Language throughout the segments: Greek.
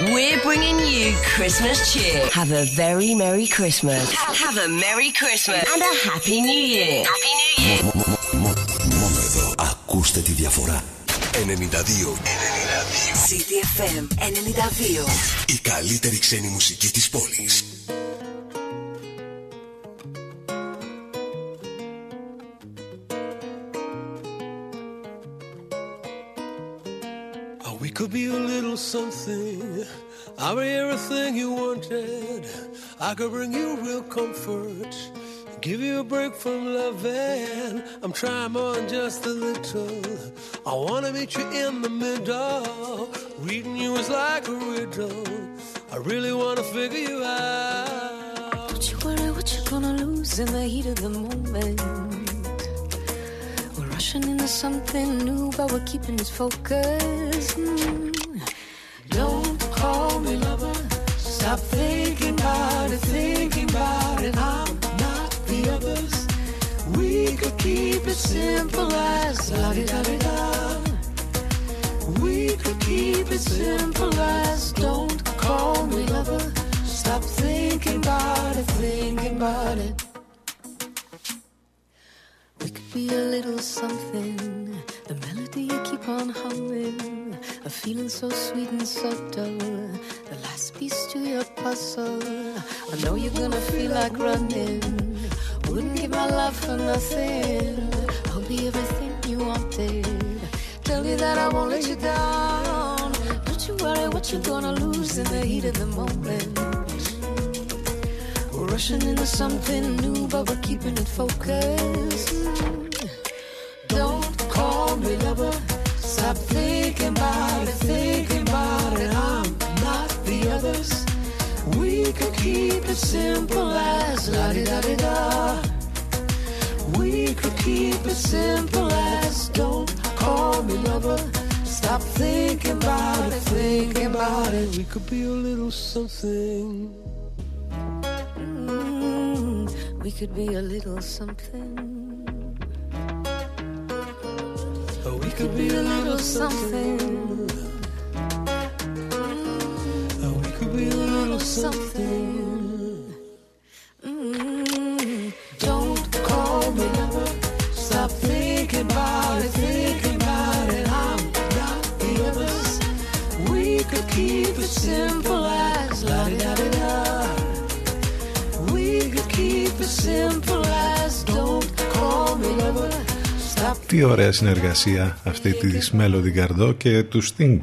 We're bringing you Christmas cheer. Have a very Merry Christmas. Have a Merry Christmas and a Happy New Year. Happy New Year. Μόνο εδώ ακούστε τη διαφορά. 92. 92. CDFM 92. Η καλύτερη ξένη μουσική της πόλης. Something. I'm everything you wanted. I could bring you real comfort. Give you a break from loving. I'm trying than just a little. I wanna meet you in the middle. Reading you is like a riddle. I really wanna figure you out. Don't you worry what you're gonna lose in the heat of the moment. We're rushing into something new, but we're keeping it focused. Mm. Don't call me lover. Stop thinking about it, thinking about it. I'm not the others. We could keep it simple as. We could keep it simple as don't call me lover. Stop thinking about it, thinking about it. We could be a little something. The melody you keep on humming. A feeling so sweet and subtle. The last piece to your puzzle. I know you're gonna feel like running. Wouldn't give my life for nothing. I'll be everything you wanted. Tell you that I won't let you down. Don't you worry what you're gonna lose in the heat of the moment. We're rushing into something new, but we're keeping it focused. Call me lover. Stop thinking about it, thinking about it. I'm not the others. We could keep it simple as la di da di da. We could keep it simple as don't call me lover. Stop thinking about it, thinking about it. We could be a little something. Mm, we could be a little something. Could be a little something. Oh, we could be a little something. Mm, don't call me. Stop thinking about it, thinking about it. I'm not the others. We could keep it simple as la da di da. We could keep it simple Τι ωραία συνεργασία αυτή της Melody Gardot και του Sting.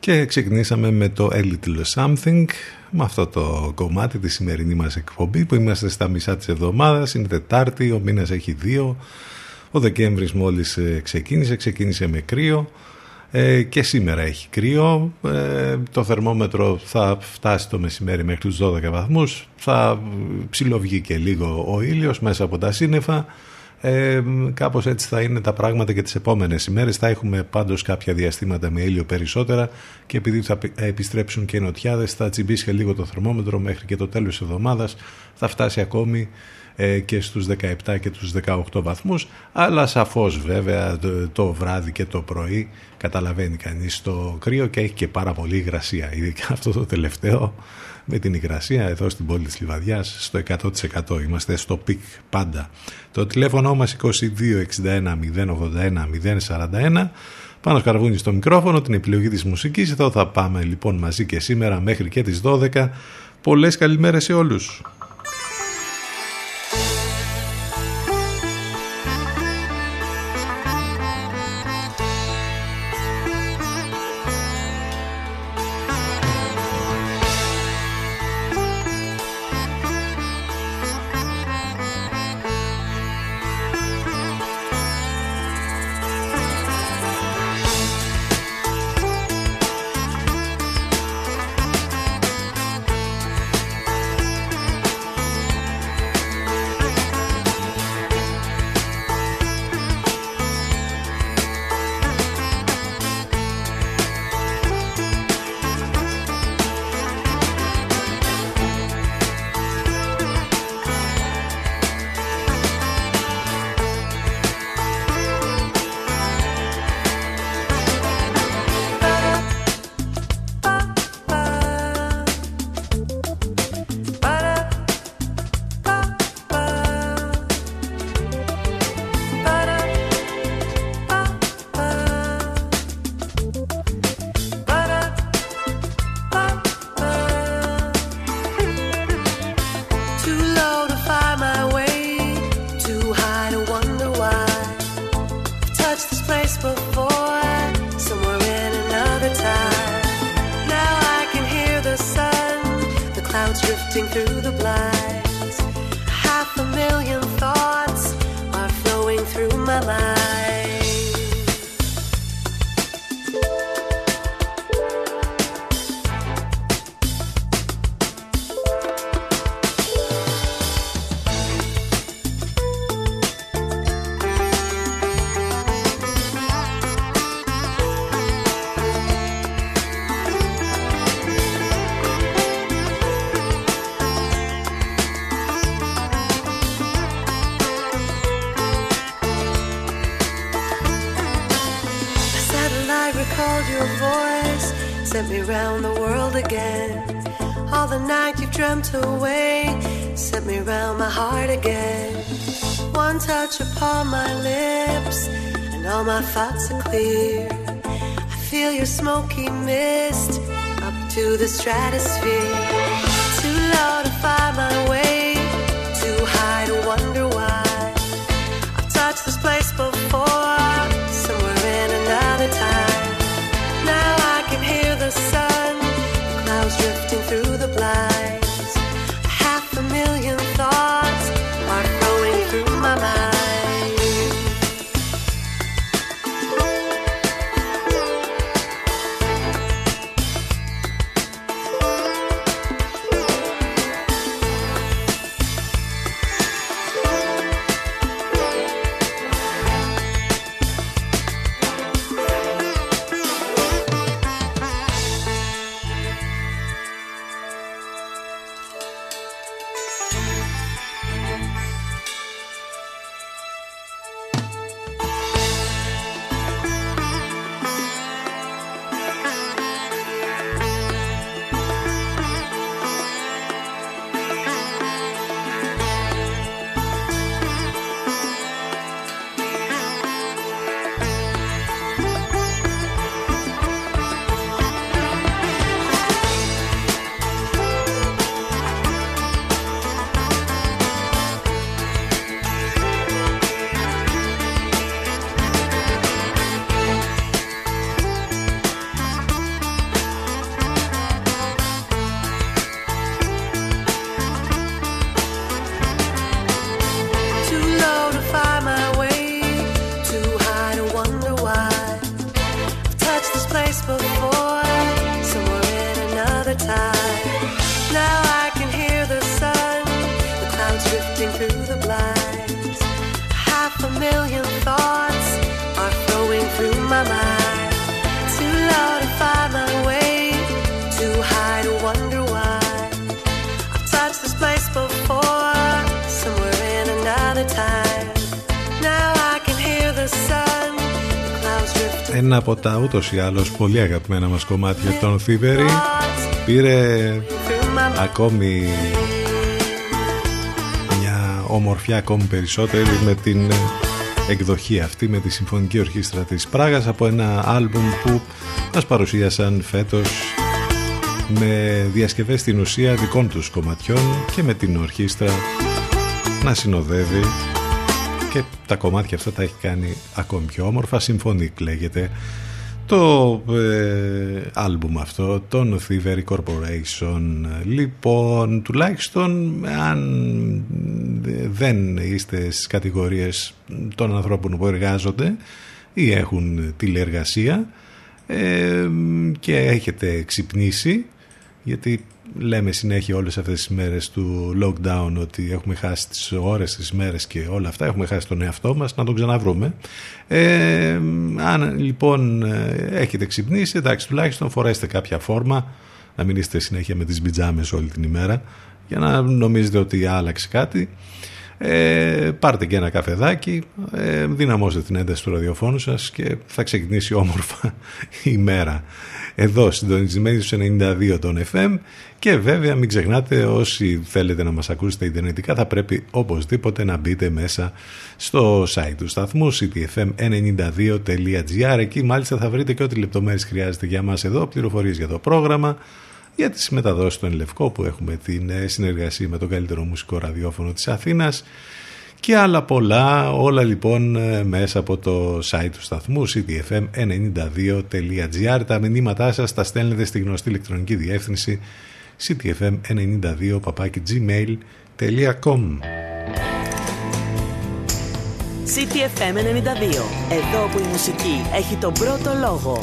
Και ξεκινήσαμε με το A Little Something, με αυτό το κομμάτι τη σημερινή μας εκπομπή που είμαστε στα μισά της εβδομάδας, είναι Τετάρτη, ο μήνας έχει δύο, ο Δεκέμβρης μόλις ε, ξεκίνησε, ξεκίνησε με κρύο ε, και σήμερα έχει κρύο, ε, το θερμόμετρο θα φτάσει το μεσημέρι μέχρι τους 12 βαθμούς, θα ψιλοβγεί και λίγο ο ήλιος μέσα από τα σύννεφα, ε, κάπως έτσι θα είναι τα πράγματα και τις επόμενες ημέρες. Θα έχουμε πάντως κάποια διαστήματα με ήλιο περισσότερα και επειδή θα επιστρέψουν και οι νοτιάδες θα τσιμπήσει και λίγο το θερμόμετρο μέχρι και το τέλος της εβδομάδας. Θα φτάσει ακόμη ε, και στους 17 και τους 18 βαθμούς. Αλλά σαφώς βέβαια το, το βράδυ και το πρωί καταλαβαίνει κανείς το κρύο και έχει και πάρα πολύ υγρασία. Ειδικά αυτό το τελευταίο με την υγρασία εδώ στην πόλη της Λιβαδιάς στο 100% είμαστε στο peak πάντα. Το τηλέφωνο μας 2261 081 041 Πάνος Καρβούνης στο μικρόφωνο την επιλογή της μουσικής. Εδώ θα πάμε λοιπόν μαζί και σήμερα μέχρι και τις 12 πολλές καλημέρες σε όλους wonder why. I've touched this place before, ούτως ή άλλως πολύ αγαπημένα μας κομμάτια των Thievery thoughts πήρε through my mind. ακόμη μια ομορφιά ακόμη περισσότερη με την εκδοχή αυτή με τη Συμφωνική Ορχήστρα της Πράγας από ένα άλμπουμ που μας παρουσίασαν φέτος με διασκευές στην ουσία δικών τους κομματιών και με την ορχήστρα να συνοδεύει και τα κομμάτια αυτά τα έχει κάνει ακόμη πιο όμορφα Symphonic λέγεται το ε, άλμπουμ αυτό των Thievery Corporation λοιπόν τουλάχιστον αν δεν είστε στις κατηγορίες των ανθρώπων που εργάζονται ή έχουν τηλεεργασία ε, και έχετε ξυπνήσει γιατί λέμε συνέχεια όλες αυτές τις μέρες του lockdown ότι έχουμε χάσει τις ώρες, τις μέρες και όλα αυτά έχουμε χάσει τον εαυτό μας να τον ξαναβρούμε. Ε, αν λοιπόν ε, έχετε ξυπνήσει εντάξει τουλάχιστον φορέστε κάποια φόρμα να μην είστε συνέχεια με τις μπιτζάμες όλη την ημέρα για να νομίζετε ότι άλλαξε κάτι ε, πάρτε και ένα καφεδάκι ε, δυναμώστε την ένταση του ραδιοφώνου σας και θα ξεκινήσει όμορφα η μέρα. Εδώ συντονισμένοι στους 92 των FM και βέβαια μην ξεχνάτε όσοι θέλετε να μας ακούσετε ιντερνετικά θα πρέπει οπωσδήποτε να μπείτε μέσα στο site του σταθμού ctfm92.gr εκεί μάλιστα θα βρείτε και ό,τι λεπτομέρειες χρειάζεται για μας εδώ πληροφορίες για το πρόγραμμα για τις μεταδόσεις στον Λευκό που έχουμε την συνεργασία με τον καλύτερο μουσικό ραδιόφωνο της Αθήνας και άλλα πολλά, όλα λοιπόν μέσα από το site του σταθμού ctfm92.gr τα μηνύματά σας τα στέλνετε στη γνωστή ηλεκτρονική διεύθυνση ctfm92 gmail.com CTFM 92. Εδώ που η μουσική έχει τον πρώτο λόγο.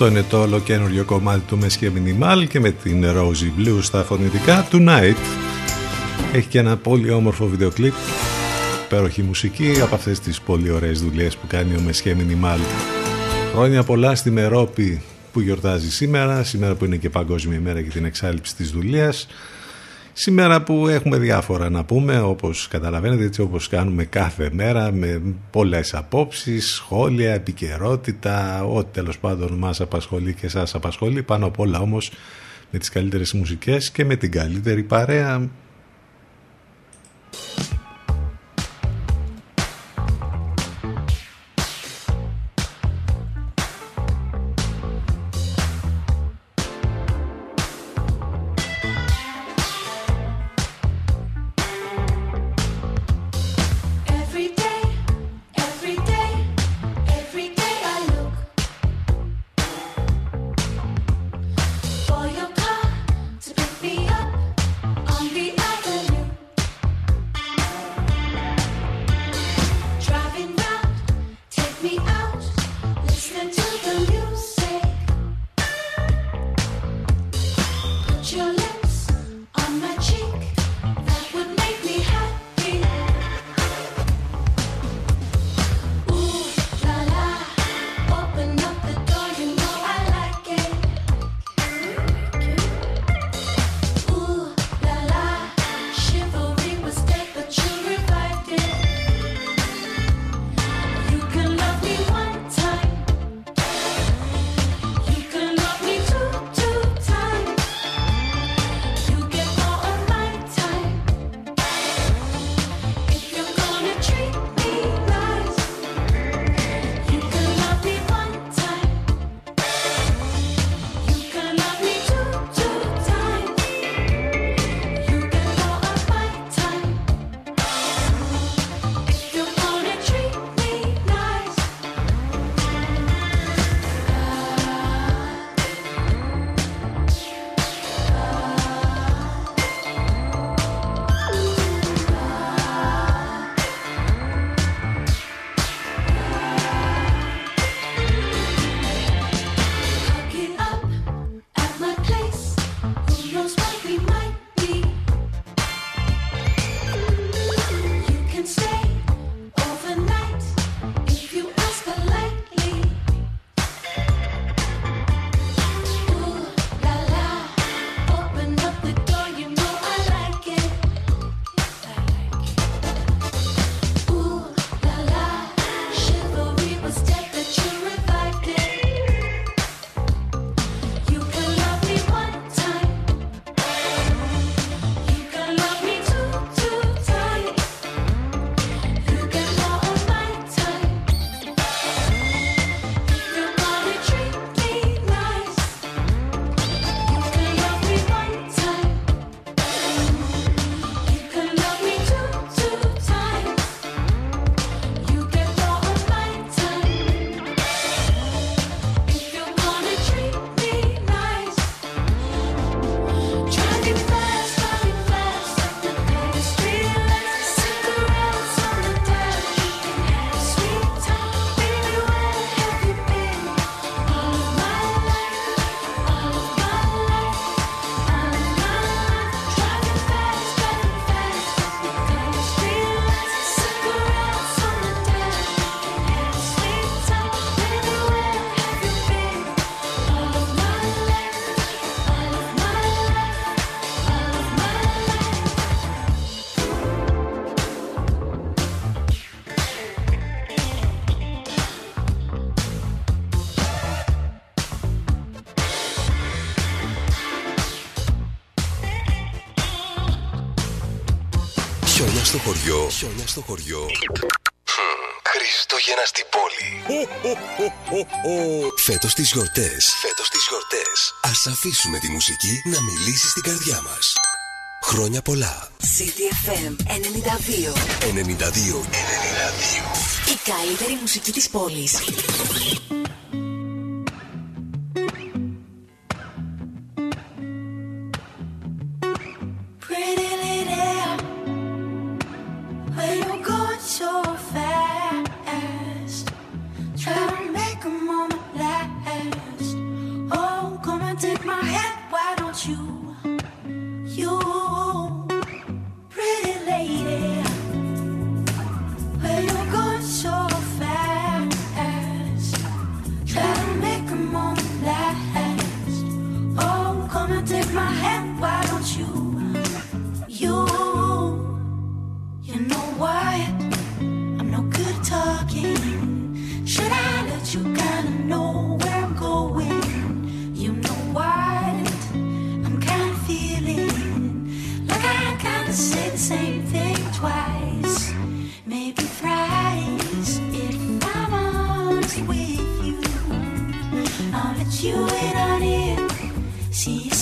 Αυτό είναι το ολοκένουργιο κομμάτι του Μεσχε Minimal και με την Rosie Blue στα φωνητικά. Tonight έχει και ένα πολύ όμορφο βίντεο κλιπ. Υπέροχη μουσική από αυτές τις πολύ ωραίες δουλειές που κάνει ο Μεσχε Minimal Χρόνια πολλά στη Μερόπη που γιορτάζει σήμερα σήμερα που είναι και παγκόσμια ημέρα για την εξάλληψη της δουλείας Σήμερα που έχουμε διάφορα να πούμε, όπως καταλαβαίνετε, έτσι όπως κάνουμε κάθε μέρα, με πολλές απόψεις, σχόλια, επικαιρότητα, ό,τι τέλος πάντων μας απασχολεί και σας απασχολεί, πάνω απ' όλα όμως με τις καλύτερες μουσικές και με την καλύτερη παρέα Χιόνια στο χωριό. Χριστούγεννα στην πόλη. Φέτος τις γιορτές. Φέτος τις γιορτές. Ας αφήσουμε τη μουσική να μιλήσει στην καρδιά μας. Χρόνια πολλά. CTFM 92. 92. 92. Η καλύτερη μουσική της πόλης. Si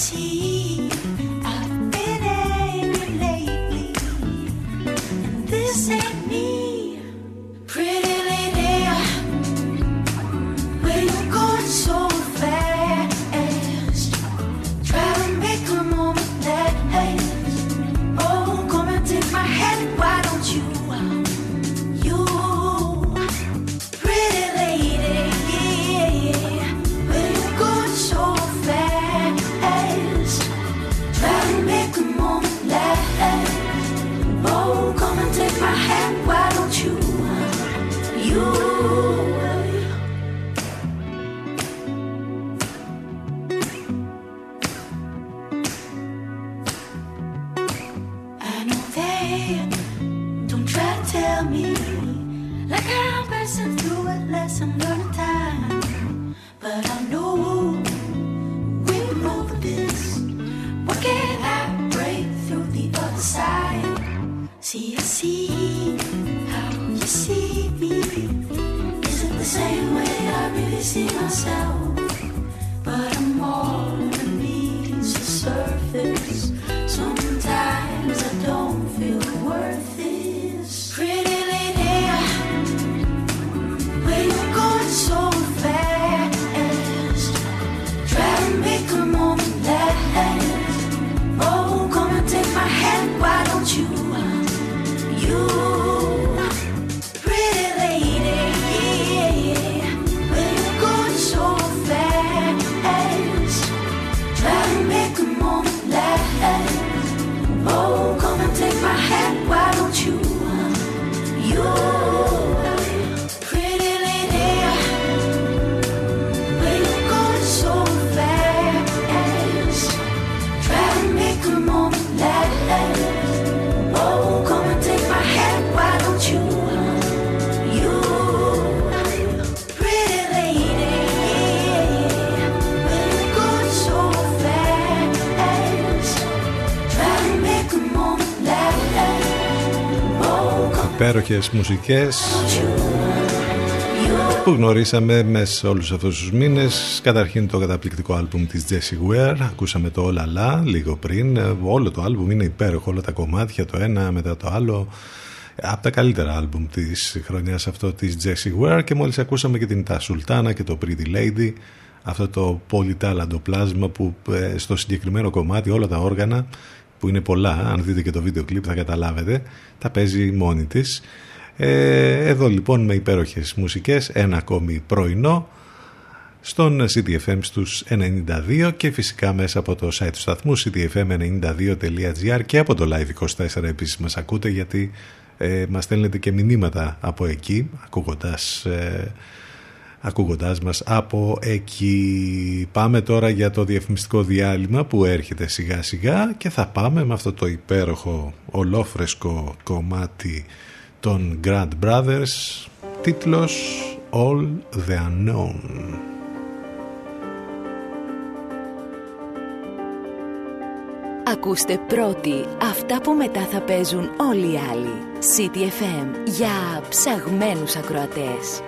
Υπέροχες μουσικές που γνωρίσαμε μέσα σε όλους αυτούς τους μήνες. Καταρχήν το καταπληκτικό άλμπουμ της Jessie Ware. Ακούσαμε το Όλα La λίγο πριν. Όλο το άλμπουμ είναι υπέροχο όλα τα κομμάτια το ένα μετά το άλλο. Από τα καλύτερα άλμπουμ της χρονιάς αυτό της Jessie Ware. Και μόλις ακούσαμε και την Τα Σουλτάνα και το Pretty Lady αυτό το πολυτάλαντο πλάσμα που ε, στο συγκεκριμένο κομμάτι όλα τα όργανα που είναι πολλά, αν δείτε και το βίντεο κλιπ θα καταλάβετε, τα παίζει μόνη της. Ε, εδώ λοιπόν με υπέροχες μουσικές, ένα ακόμη πρωινό, στον CTFM στους 92 και φυσικά μέσα από το site του σταθμού ctfm92.gr και από το Live24 επίσης μας ακούτε γιατί ε, μας στέλνετε και μηνύματα από εκεί ακούγοντας ε, ακούγοντάς μας από εκεί. Πάμε τώρα για το διαφημιστικό διάλειμμα που έρχεται σιγά σιγά και θα πάμε με αυτό το υπέροχο ολόφρεσκο κομμάτι των Grand Brothers τίτλος All the Unknown. Ακούστε πρώτοι αυτά που μετά θα παίζουν όλοι οι άλλοι. City FM για ψαγμένους ακροατές.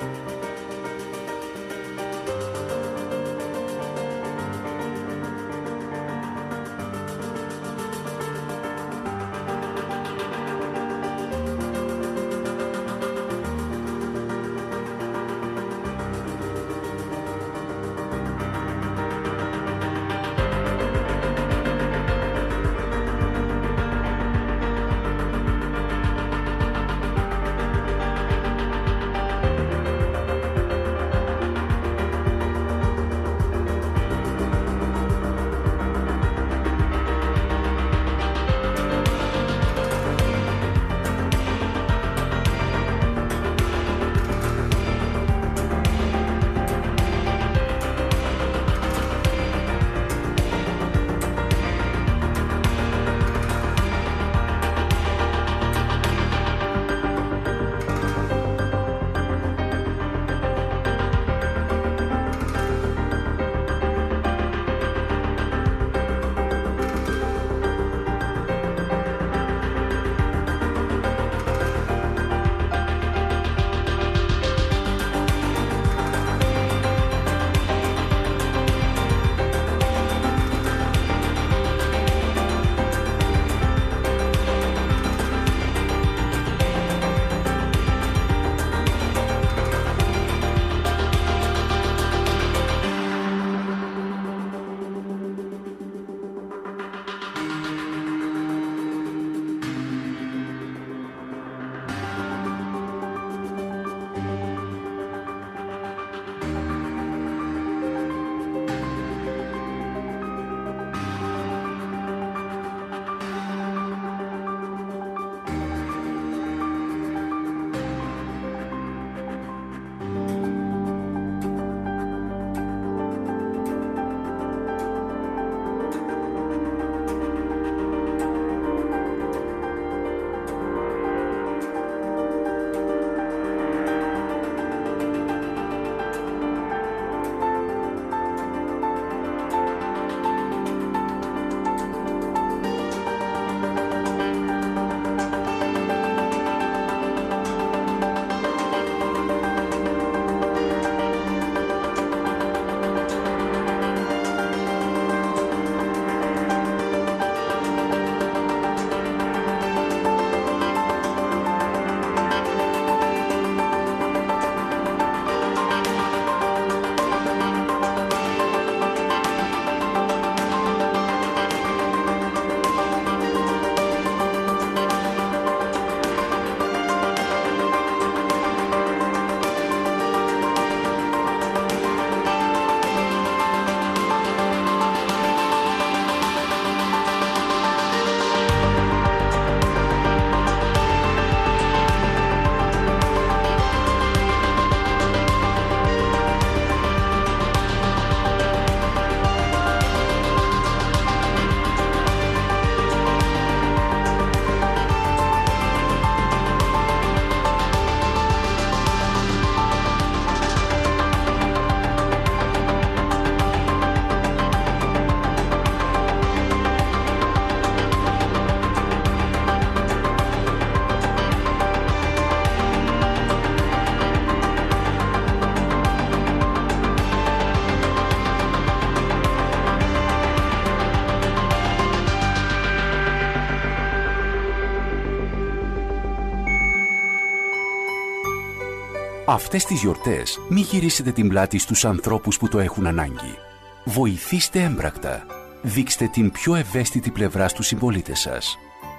Αυτές τις γιορτές μη γυρίσετε την πλάτη στους ανθρώπους που το έχουν ανάγκη. Βοηθήστε έμπρακτα. Δείξτε την πιο ευαίσθητη πλευρά στους συμπολίτες σας.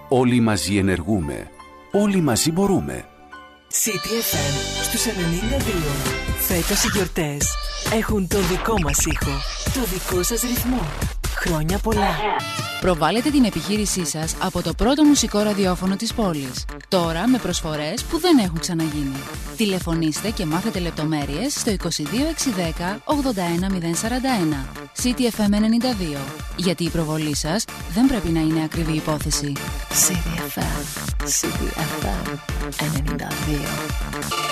Όλοι μαζί ενεργούμε. Όλοι μαζί μπορούμε. CTFM στους 92. Φέτος οι γιορτές έχουν το δικό μας ήχο. Το δικό σας ρυθμό. Χρόνια πολλά. Προβάλλετε την επιχείρησή σας από το πρώτο μουσικό ραδιόφωνο της πόλης. Τώρα με προσφορές που δεν έχουν ξαναγίνει. Τηλεφωνήστε και μάθετε λεπτομέρειες στο 22610 81041. CTFM 92. Γιατί η προβολή σας δεν πρέπει να είναι ακριβή υπόθεση. CTFM. CTFM 92.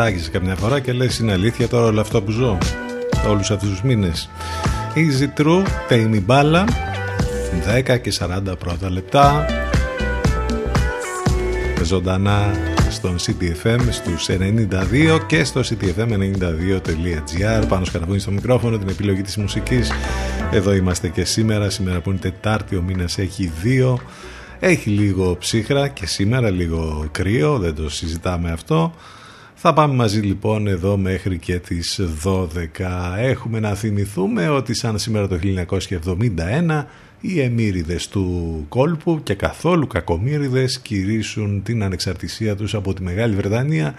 Πετάγεις καμιά φορά και λες είναι αλήθεια τώρα όλο αυτό που ζω όλους αυτούς τους μήνες Easy True, Tame Μπάλα 10 και 40 πρώτα λεπτά. Ζωντανά στον CTFM στους 92 και στο ctfm92.gr πάνω σκαταβούνι στο μικρόφωνο την επιλογή της μουσικής. Εδώ είμαστε και σήμερα σήμερα που είναι Τετάρτη ο μήνας έχει δύο. Έχει λίγο ψύχρα και σήμερα λίγο κρύο δεν το συζητάμε αυτό θα πάμε μαζί λοιπόν εδώ μέχρι και τις 12 έχουμε να θυμηθούμε ότι σαν σήμερα το 1971 οι εμμύριδες του κόλπου και καθόλου κακομύριδες κηρύσουν την ανεξαρτησία τους από τη Μεγάλη Βρετανία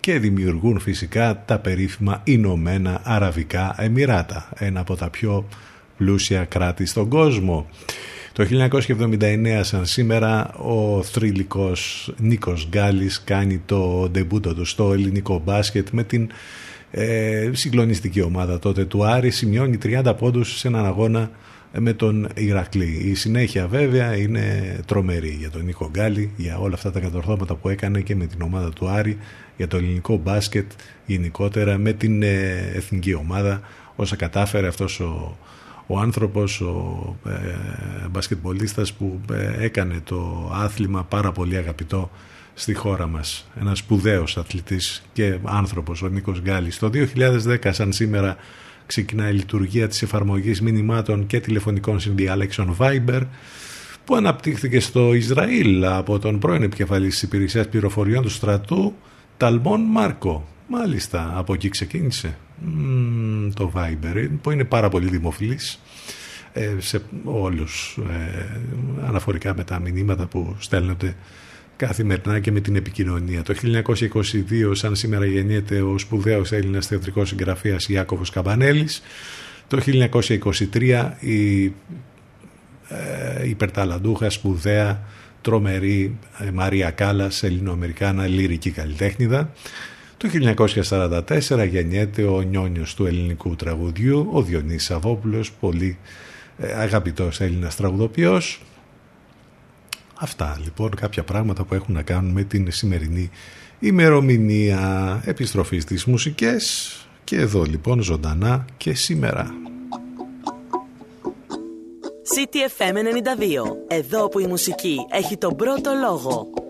και δημιουργούν φυσικά τα περίφημα Ηνωμένα Αραβικά Εμμυράτα, ένα από τα πιο πλούσια κράτη στον κόσμο. Το 1979 σαν σήμερα ο θρηλυκός Νίκος Γκάλης κάνει το ντεμπούτο του στο ελληνικό μπάσκετ με την ε, συγκλονιστική ομάδα τότε του Άρη σημειώνει 30 πόντους σε έναν αγώνα με τον Ηρακλή. Η συνέχεια βέβαια είναι τρομερή για τον Νίκο Γκάλη, για όλα αυτά τα κατορθώματα που έκανε και με την ομάδα του Άρη, για το ελληνικό μπάσκετ γενικότερα, με την ε, εθνική ομάδα, όσα κατάφερε αυτός ο, ο άνθρωπος, ο ε, μπασκετμπολίστας που ε, έκανε το άθλημα πάρα πολύ αγαπητό στη χώρα μας. Ένας σπουδαίος αθλητής και άνθρωπος, ο Νίκος Γκάλης. Το 2010 σαν σήμερα ξεκινάει η λειτουργία της εφαρμογής μηνυμάτων και τηλεφωνικών συνδιάλεξεων Viber που αναπτύχθηκε στο Ισραήλ από τον πρώην επικεφαλής της υπηρεσίας πληροφοριών του στρατού Ταλμόν Μάρκο. Μάλιστα, από εκεί ξεκίνησε το Viber που είναι πάρα πολύ δημοφιλής ε, σε όλους ε, αναφορικά με τα μηνύματα που στέλνονται καθημερινά και με την επικοινωνία. Το 1922, σαν σήμερα γεννιέται ο σπουδαίος Έλληνας θεατρικός συγγραφέας Ιάκωβος Καμπανέλης. Το 1923 η ε, υπερταλαντούχα, σπουδαία, τρομερή ε, Μαρία Κάλλας, ελληνοαμερικάνα λυρική καλλιτέχνηδα. Το 1944 γεννιέται ο νιόνιος του ελληνικού τραγουδιού, ο Διονύσης Σαββόπουλος, πολύ ε, αγαπητός Έλληνας τραγουδοποιός. Αυτά λοιπόν κάποια πράγματα που έχουν να κάνουν με την σημερινή ημερομηνία επιστροφής στις μουσικές και εδώ λοιπόν ζωντανά και σήμερα. CTFM 92. Εδώ που η μουσική έχει τον πρώτο λόγο.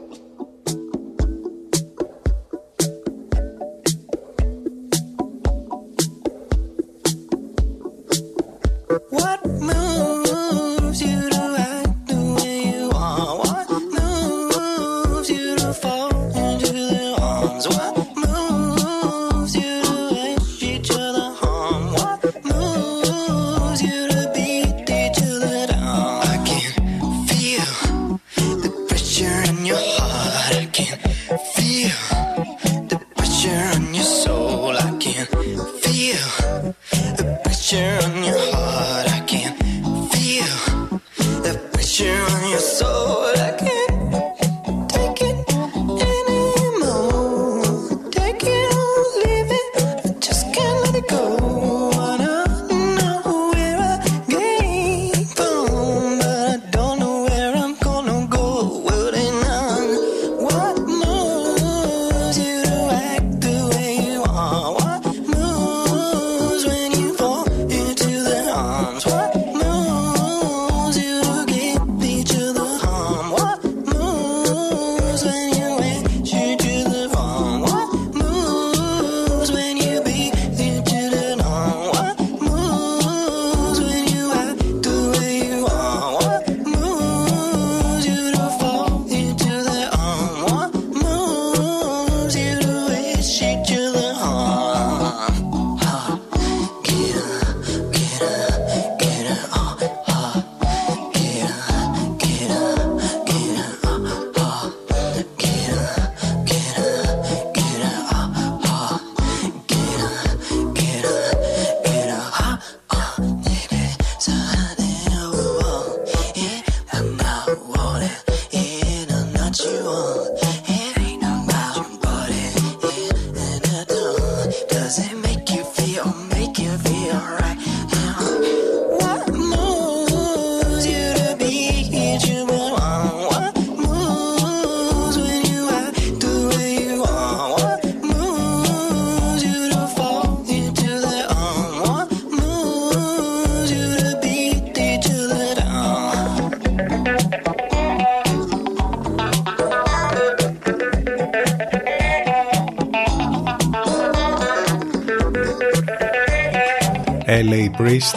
Priest,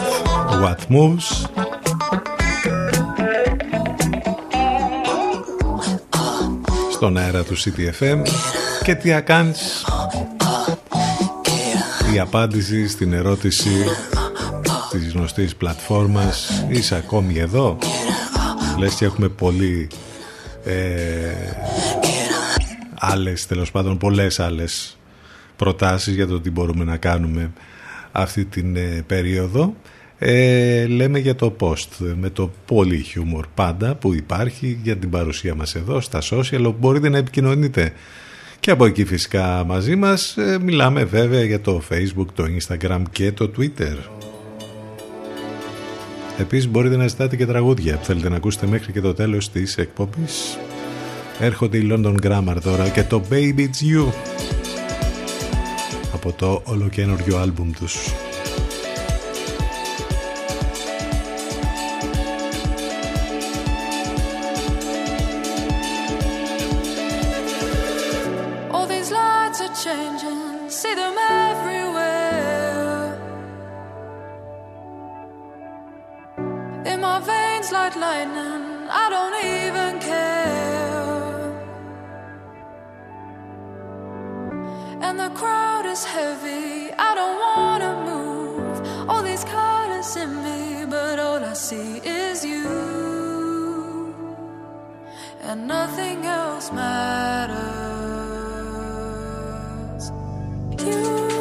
What Moves. Στον αέρα του CTFM και τι ακάνεις. Η απάντηση στην ερώτηση της γνωστής πλατφόρμας. Είσαι ακόμη εδώ; Λες και έχουμε πολύ ε, άλλες τέλος πάντων πολλές άλλες προτάσεις για το τι μπορούμε να κάνουμε αυτή την ε, περίοδο. Ε, λέμε για το post με το πολύ χιούμορ πάντα που υπάρχει για την παρουσία μας εδώ στα social μπορείτε να επικοινωνείτε. Και από εκεί φυσικά μαζί μας ε, μιλάμε βέβαια για το facebook, το instagram και το twitter. Επίσης μπορείτε να ζητάτε και τραγούδια που θέλετε να ακούσετε μέχρι και το τέλος της εκπομπής. Έρχονται οι London Grammar τώρα και το Baby It's You από το ολοκένουργιο άλμπουμ τους. and the crowd is heavy. I don't wanna move. All these colors in me, but all I see is you, and nothing else matters. You.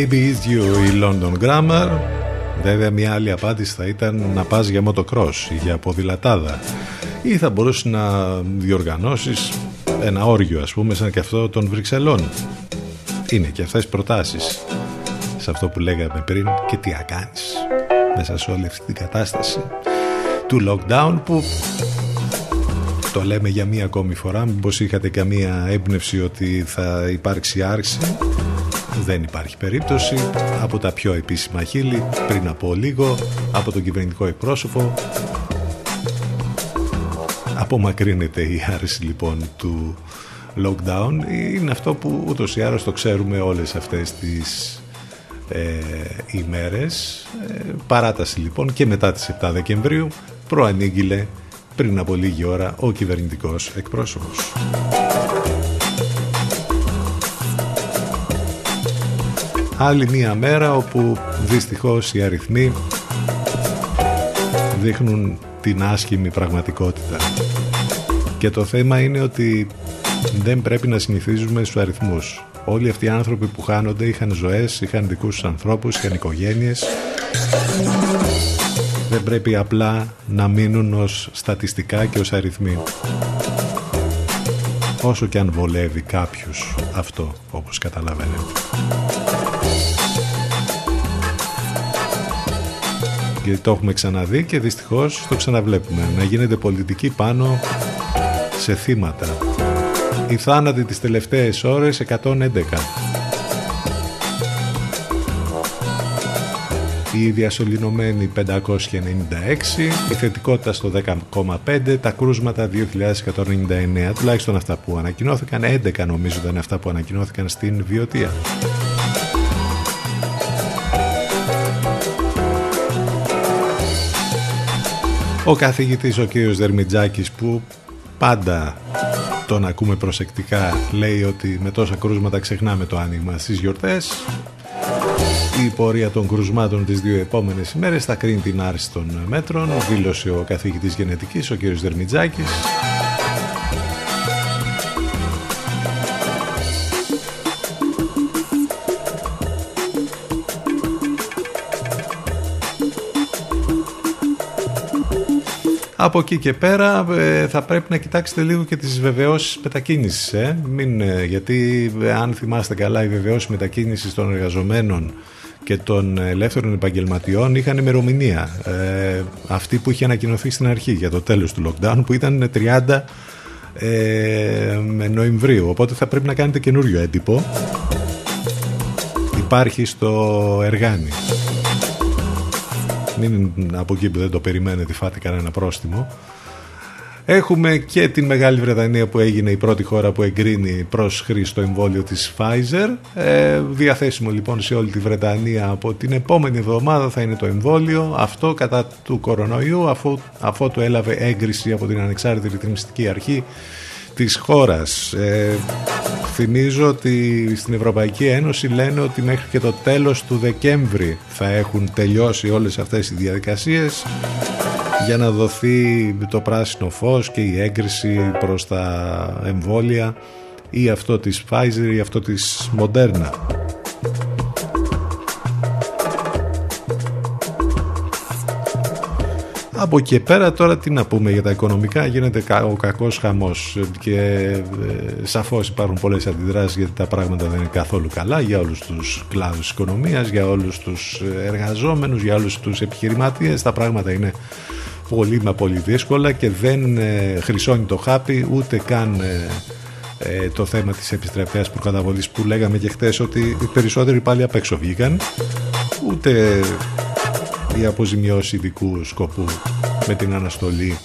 Baby is you, η London Grammar. Βέβαια μια άλλη απάντηση θα ήταν να πας για motocross ή για ποδηλατάδα ή θα μπορούσες να διοργανώσεις ένα όργιο ας πούμε σαν και αυτό των Βρυξελών. Είναι και αυτές προτάσεις σε αυτό που λέγαμε πριν και τι ακάνεις μέσα σε όλη αυτή την κατάσταση του lockdown που το λέμε για μία ακόμη φορά μήπως είχατε καμία έμπνευση ότι θα υπάρξει άρξη δεν υπάρχει περίπτωση. Από τα πιο επίσημα χείλη πριν από λίγο από τον κυβερνητικό εκπρόσωπο. Απομακρύνεται η άρση λοιπόν του lockdown. Είναι αυτό που ούτως ή άλλως το ξέρουμε όλες αυτές τις ε, ημέρες. Ε, παράταση λοιπόν και μετά τις 7 Δεκεμβρίου προανήγγειλε πριν από λίγη ώρα ο κυβερνητικός εκπρόσωπος. Άλλη μία μέρα όπου δυστυχώς οι αριθμοί δείχνουν την άσχημη πραγματικότητα. Και το θέμα είναι ότι δεν πρέπει να συνηθίζουμε στους αριθμούς. Όλοι αυτοί οι άνθρωποι που χάνονται είχαν ζωές, είχαν δικούς τους ανθρώπους, είχαν οικογένειες. Δεν πρέπει απλά να μείνουν ως στατιστικά και ως αριθμοί. Όσο και αν βολεύει κάποιους αυτό, όπως καταλαβαίνετε. Γιατί το έχουμε ξαναδεί και δυστυχώς το ξαναβλέπουμε. Να γίνεται πολιτική πάνω σε θύματα. Οι θάνατοι τις τελευταίες ώρες 111. η διασωληνωμένη 596, η θετικότητα στο 10,5, τα κρούσματα 2.199, τουλάχιστον αυτά που ανακοινώθηκαν, 11 νομίζω ήταν αυτά που ανακοινώθηκαν στην Βιωτία. Ο καθηγητής ο κύριος Δερμιτζάκης που πάντα τον ακούμε προσεκτικά λέει ότι με τόσα κρούσματα ξεχνάμε το άνοιγμα στις γιορτές η πορεία των κρουσμάτων τις δύο επόμενες ημέρες θα κρίνει την άρση των μέτρων δήλωσε ο καθηγητής γενετικής ο κ. Δερμιτζάκης Από εκεί και πέρα ε, θα πρέπει να κοιτάξετε λίγο και τις βεβαιώσεις μετακίνησης. Ε. Μην, ε, γιατί αν θυμάστε καλά οι βεβαιώσεις μετακίνησης των εργαζομένων και των ελεύθερων επαγγελματιών είχαν ημερομηνία. Ε, αυτή που είχε ανακοινωθεί στην αρχή για το τέλος του lockdown που ήταν 30 ε, Νοεμβρίου. Οπότε θα πρέπει να κάνετε καινούριο έντυπο. Υπάρχει στο Εργάνι. Μην από εκεί που δεν το περιμένετε φάτε κανένα πρόστιμο. Έχουμε και την Μεγάλη Βρετανία που έγινε η πρώτη χώρα που εγκρίνει προς χρήση το εμβόλιο της Pfizer. Ε, διαθέσιμο λοιπόν σε όλη τη Βρετανία από την επόμενη εβδομάδα θα είναι το εμβόλιο. Αυτό κατά του κορονοϊού αφού, αφού το έλαβε έγκριση από την Ανεξάρτητη Ρυθμιστική Αρχή της χώρας. Ε, θυμίζω ότι στην Ευρωπαϊκή Ένωση λένε ότι μέχρι και το τέλος του Δεκέμβρη θα έχουν τελειώσει όλες αυτές οι διαδικασίες για να δοθεί το πράσινο φως και η έγκριση προς τα εμβόλια ή αυτό της Pfizer ή αυτό της Moderna. Από εκεί και πέρα τώρα τι να πούμε για τα οικονομικά. Γίνεται ο κακός χαμός και ε, σαφώς υπάρχουν πολλές αντιδράσεις γιατί τα πράγματα δεν είναι καθόλου καλά για όλους τους κλάδους οικονομίας, για όλους τους εργαζόμενους, για όλους τους επιχειρηματίες. Τα πράγματα είναι πολύ μα πολύ δύσκολα και δεν ε, χρυσώνει το χάπι ούτε καν ε, ε, το θέμα της επιστρεφέας προκαταβολής που λέγαμε και χθες ότι οι περισσότεροι πάλι απ' έξω βγήκαν. Ούτε η αποζημιώση ειδικού σκοπού με την αναστολή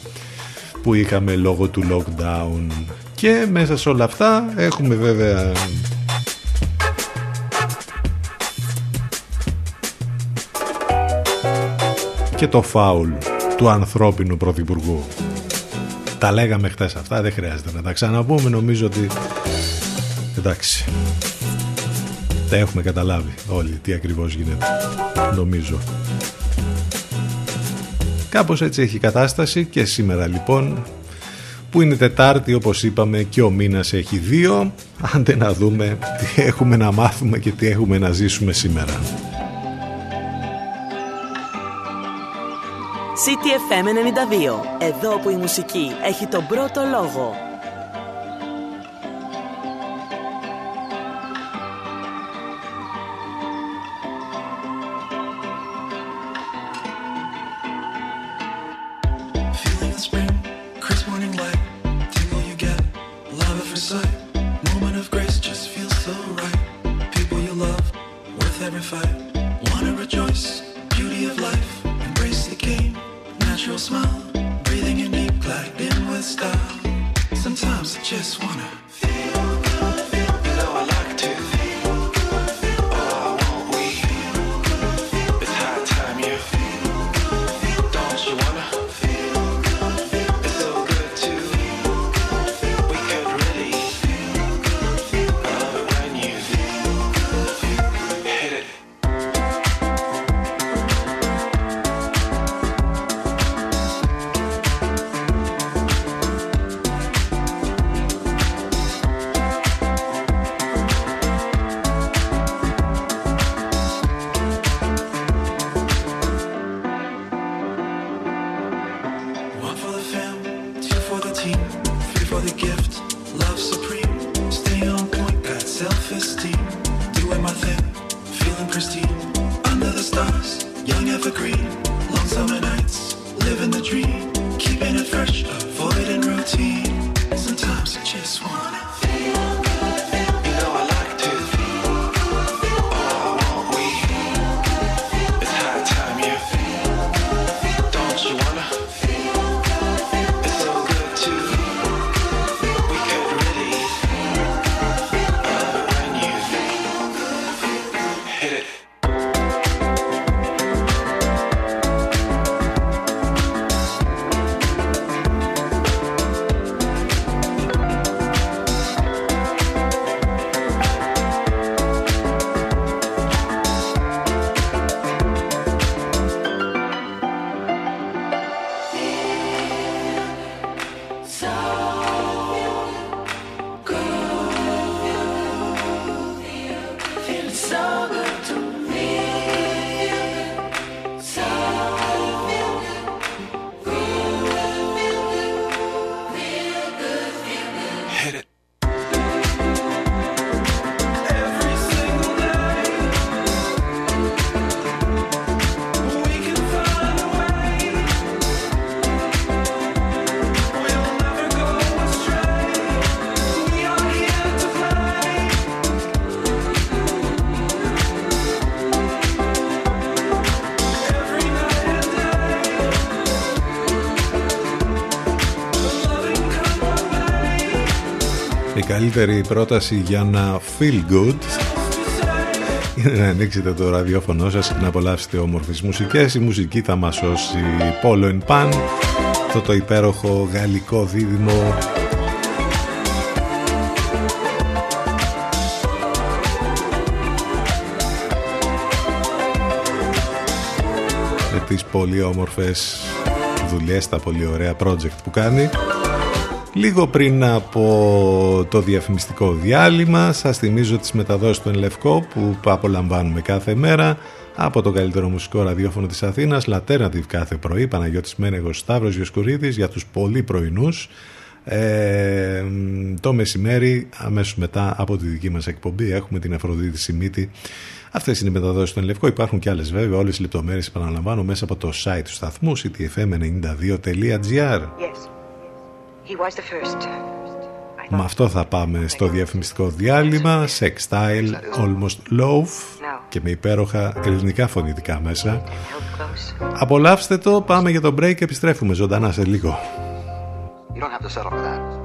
που είχαμε λόγω του lockdown και μέσα σε όλα αυτά έχουμε βέβαια και το φάουλ του ανθρώπινου πρωθυπουργού. Τα λέγαμε χτες αυτά, δεν χρειάζεται να τα ξαναπούμε. Νομίζω ότι εντάξει, τα έχουμε καταλάβει όλοι τι ακριβώς γίνεται. Νομίζω. Κάπως έτσι έχει κατάσταση και σήμερα λοιπόν που είναι Τετάρτη όπως είπαμε και ο μήνας έχει δύο άντε να δούμε τι έχουμε να μάθουμε και τι έχουμε να ζήσουμε σήμερα. CTFM 92. Εδώ που η μουσική έχει τον πρώτο λόγο. wanna feel καλύτερη πρόταση για να feel good είναι να ανοίξετε το ραδιόφωνο σας και να απολαύσετε όμορφες μουσικές. Η μουσική θα μας σώσει Polo and Pan, αυτό το υπέροχο γαλλικό δίδυμο με τις πολύ όμορφες δουλειές, τα πολύ ωραία project που κάνει. Λίγο πριν από το διαφημιστικό διάλειμμα σας θυμίζω τις μεταδόσεις του Ενλευκό που απολαμβάνουμε κάθε μέρα από το καλύτερο μουσικό ραδιόφωνο της Αθήνας Alternative κάθε πρωί. Παναγιώτης Μένεγος Σταύρος Γιοσκουρίδης για τους πολύ πρωινούς. Ε, το μεσημέρι αμέσως μετά από τη δική μας εκπομπή έχουμε την Αφροδίτη Σιμίτη. Αυτές είναι οι μεταδόσεις του Ενλευκό υπάρχουν και άλλες βέβαια όλες οι λεπτομέρειες επαναλαμβάνω μέσα από το site του σταθμού ctfm92.gr Yes. Με αυτό θα πάμε στο διαφημιστικό διάλειμμα Sex Style, Almost Love και με υπέροχα ελληνικά φωνητικά μέσα. Απολαύστε το, πάμε για το break και επιστρέφουμε ζωντανά σε λίγο. You don't have to settle for that.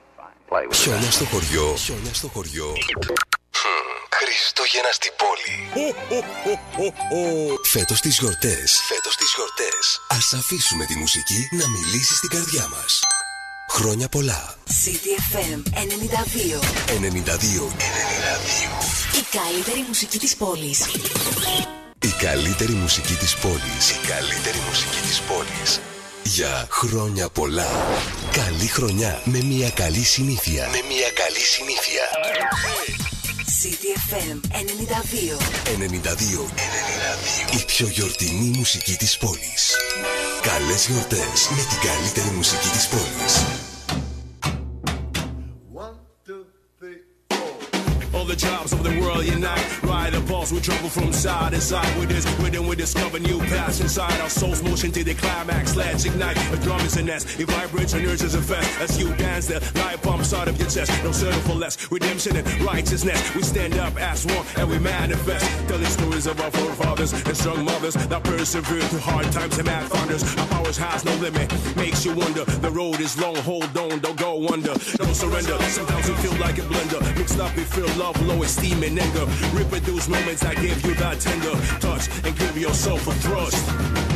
Fine. Play with it. Χιόνια στο χωριό. Χιόνια στο χωριό. Χμ, Χριστούγεννα στην πόλη. Φέτος τις γιορτές. Φέτος τις γιορτές. Ας αφήσουμε τη μουσική να μιλήσει στην καρδιά μας. Χρόνια πολλά. CTFM 92. 92. 92. Η καλύτερη μουσική της πόλης. Η καλύτερη μουσική της πόλης. Η καλύτερη μουσική της πόλης. Για χρόνια πολλά. Καλή χρονιά με μια καλή συνήθεια. Με μια καλή συνήθεια. CTFM 92. 92. 92. Η πιο γιορτινή μουσική της πόλης. Καλές γιορτές με την καλύτερη μουσική της πόλης. Tribes of the world unite. Ride the pulse, we travel from side to side. With this rhythm, we discover new paths inside our souls. Motion to the climax, let's ignite. A drum is a nest, it vibrates and urges a fest. As you dance, the light pumps out of your chest. No settle for less. Redemption and righteousness. We stand up as one and we manifest. Telling stories of our forefathers and strong mothers that persevere through hard times and mad thunders. Our powers has no limit, makes you wonder. The road is long, hold on, don't go under. Don't surrender. Sometimes we feel like a blender. Mixed up, we feel love, low esteem and anger. Reproduce moments that give you that tender touch and give yourself a thrust.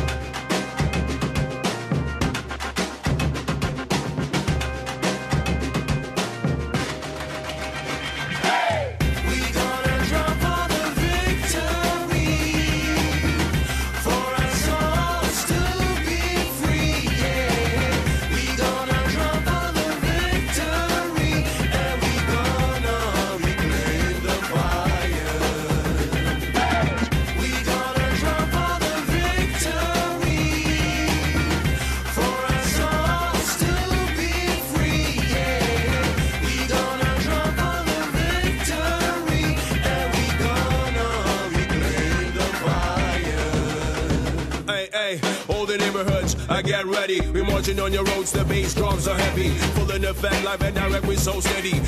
Marching on your roads, the bass drums are heavy. Full in effect, live and direct, we're so steady.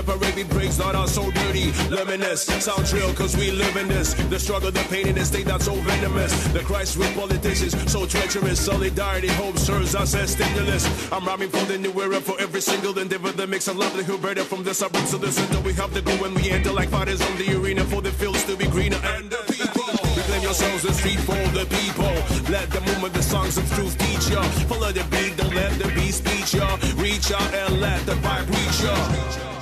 A parade, we breaks, not all so dirty. Luminous, sound trill, cause we live in this. The struggle, the pain in the state that's so venomous. The Christ with politicians, so treacherous. Solidarity, hope serves us as stimulus. I'm rhyming for the new era, for every single endeavor. The mix of lovely Huberta from the suburbs to the center. We have to go when we enter like fighters on the arena for the fields to be greener and yourselves the street for the people. Let the movement, the songs of truth teach ya. Follow the beat, don't let the beat speech ya. Reach out and let the vibe reach ya.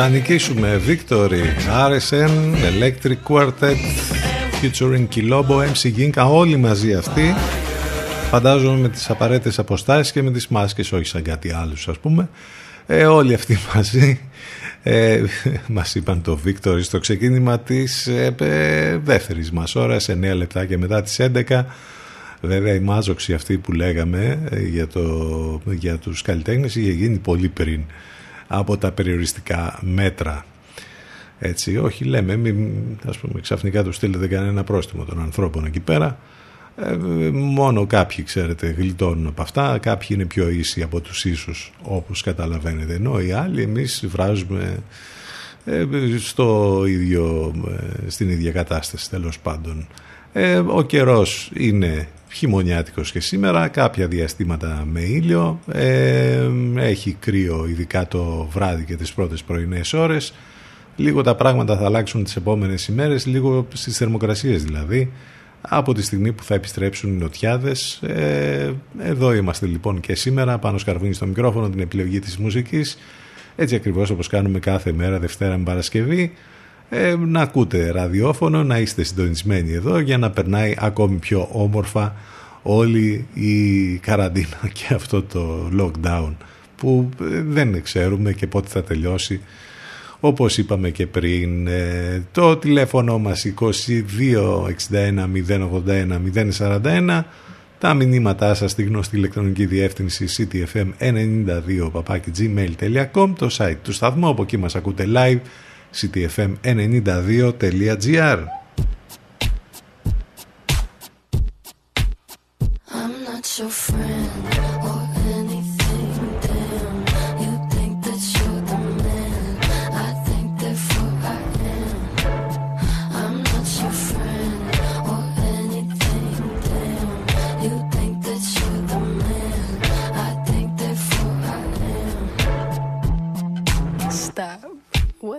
Θα νικήσουμε Victory, RSN, Electric Quartet, featuring Kilobo, MC Ginka, όλοι μαζί αυτοί. Φαντάζομαι με τις απαραίτητες αποστάσεις και με τις μάσκες, όχι σαν κάτι άλλους ας πούμε. Ε, όλοι αυτοί μαζί ε, μας είπαν το Victory στο ξεκίνημα της ε, ε, δεύτερης μας ώρας, 9 λεπτά και μετά τις 11. Βέβαια η μάζοξη αυτή που λέγαμε ε, για, το, για τους καλλιτέχνες είχε γίνει πολύ πριν από τα περιοριστικά μέτρα. Έτσι, όχι λέμε, μην, ας πούμε, ξαφνικά τους στείλετε κανένα πρόστιμο των ανθρώπων εκεί πέρα, Ε, μόνο κάποιοι, ξέρετε, γλιτώνουν από αυτά, κάποιοι είναι πιο ίσοι από τους ίσους, όπως καταλαβαίνετε. Ενώ οι άλλοι εμείς βράζουμε ε, στο ίδιο, ε, στην ίδια κατάσταση τέλος πάντων. Ε, ο καιρός είναι χειμωνιάτικος και σήμερα, κάποια διαστήματα με ήλιο, ε, έχει κρύο ειδικά το βράδυ και τις πρώτες πρωινές ώρες, λίγο τα πράγματα θα αλλάξουν τις επόμενες ημέρες, λίγο στις θερμοκρασίες δηλαδή, από τη στιγμή που θα επιστρέψουν οι νοτιάδες. Ε, εδώ είμαστε λοιπόν και σήμερα, πάνω σκαρβούνι στο μικρόφωνο, την επιλογή της μουσικής, έτσι ακριβώς όπως κάνουμε κάθε μέρα Δευτέρα με Παρασκευή, ε, να ακούτε ραδιόφωνο, να είστε συντονισμένοι εδώ για να περνάει ακόμη πιο όμορφα όλη η καραντίνα και αυτό το lockdown που ε, δεν ξέρουμε και πότε θα τελειώσει. Όπως είπαμε και πριν ε, το τηλέφωνο μας 2261 081 041 τα μηνύματά σας στη γνωστή ηλεκτρονική διεύθυνση ctfm92 gmail.com το site του σταθμού από εκεί μας ακούτε live ctfm92.gr I'm not your friend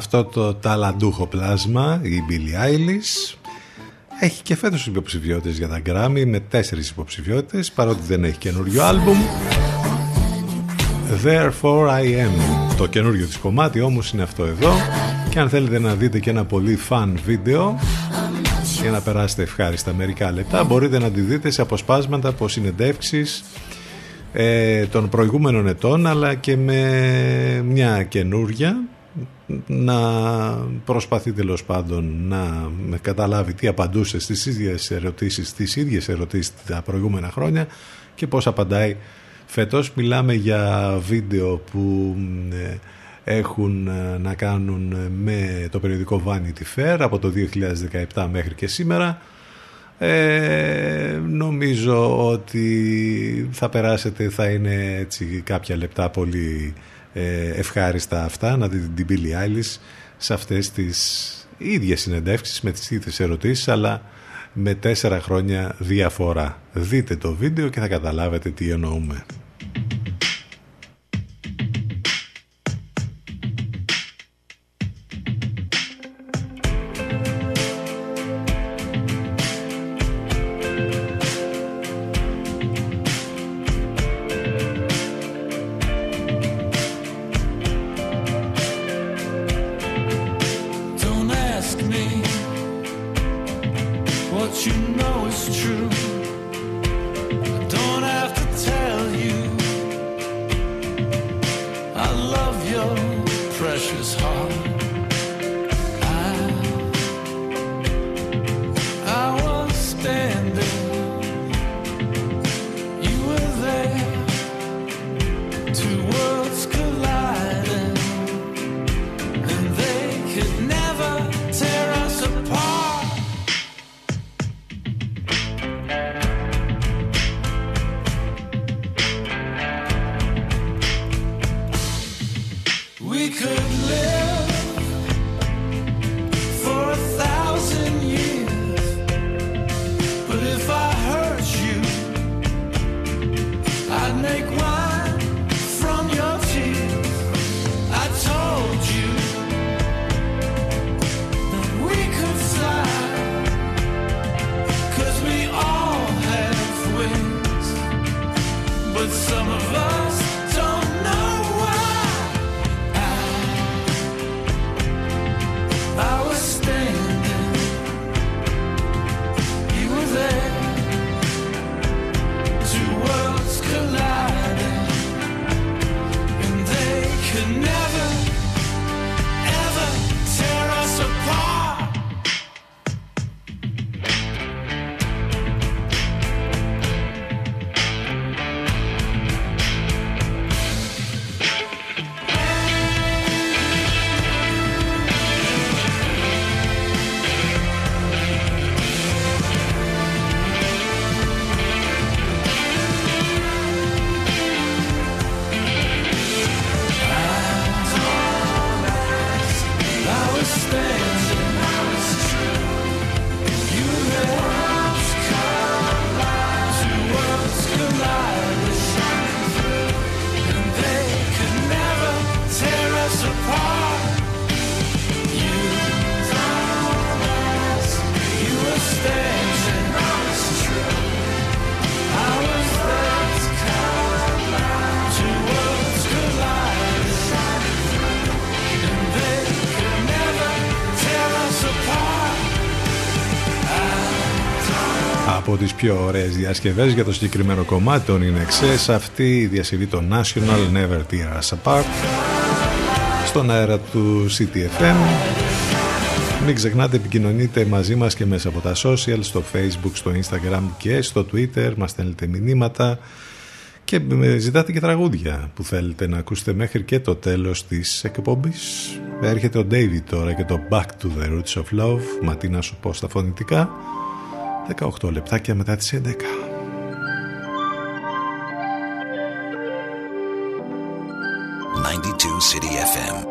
Αυτό το ταλαντούχο πλάσμα, η Billie Eilish, έχει και φέτος υποψηφιότητες για τα Grammy με τέσσερις υποψηφιότητες, παρότι δεν έχει καινούριο άλμπουμ. Therefore I Am. Το καινούριο της κομμάτι όμως είναι αυτό εδώ και αν θέλετε να δείτε και ένα πολύ fun βίντεο για να περάσετε ευχάριστα μερικά λεπτά μπορείτε να τη δείτε σε αποσπάσματα από συνεντεύξεις ε, των προηγούμενων ετών αλλά και με μια καινούρια να προσπαθεί τέλος πάντων να καταλάβει τι απαντούσε στις ίδιες ερωτήσεις, στις ίδιες ερωτήσεις τα προηγούμενα χρόνια και πώς απαντάει φέτος. Μιλάμε για βίντεο που ε, έχουν ε, να κάνουν με το περιοδικό Vanity Fair από το 2017 μέχρι και σήμερα. Ε, νομίζω ότι θα περάσετε, θα είναι έτσι κάποια λεπτά πολύ ε, ευχάριστα αυτά να δείτε την Billie Eilish σε αυτές τις ίδιες συνεντεύξεις με τις ίδιες ερωτήσεις αλλά με τέσσερα χρόνια διαφορά. Δείτε το βίντεο και θα καταλάβετε τι εννοούμε. you know it's true. Πιο ωραίες διασκευές για το συγκεκριμένο κομμάτι των In Excess. Αυτή η διασκευή των National Never Tear Us Apart στον αέρα του CTFM μην ξεχνάτε επικοινωνείτε μαζί μας και μέσα από τα social στο facebook, στο instagram και στο twitter. Μας στέλνετε μηνύματα και ζητάτε και τραγούδια που θέλετε να ακούσετε μέχρι και το τέλος της εκπομπής. Έρχεται ο David τώρα και το Back to the Roots of Love. Μα τι να σου πω στα φωνητικά 18 λεπτάκια μετά τις 11 92 City FM.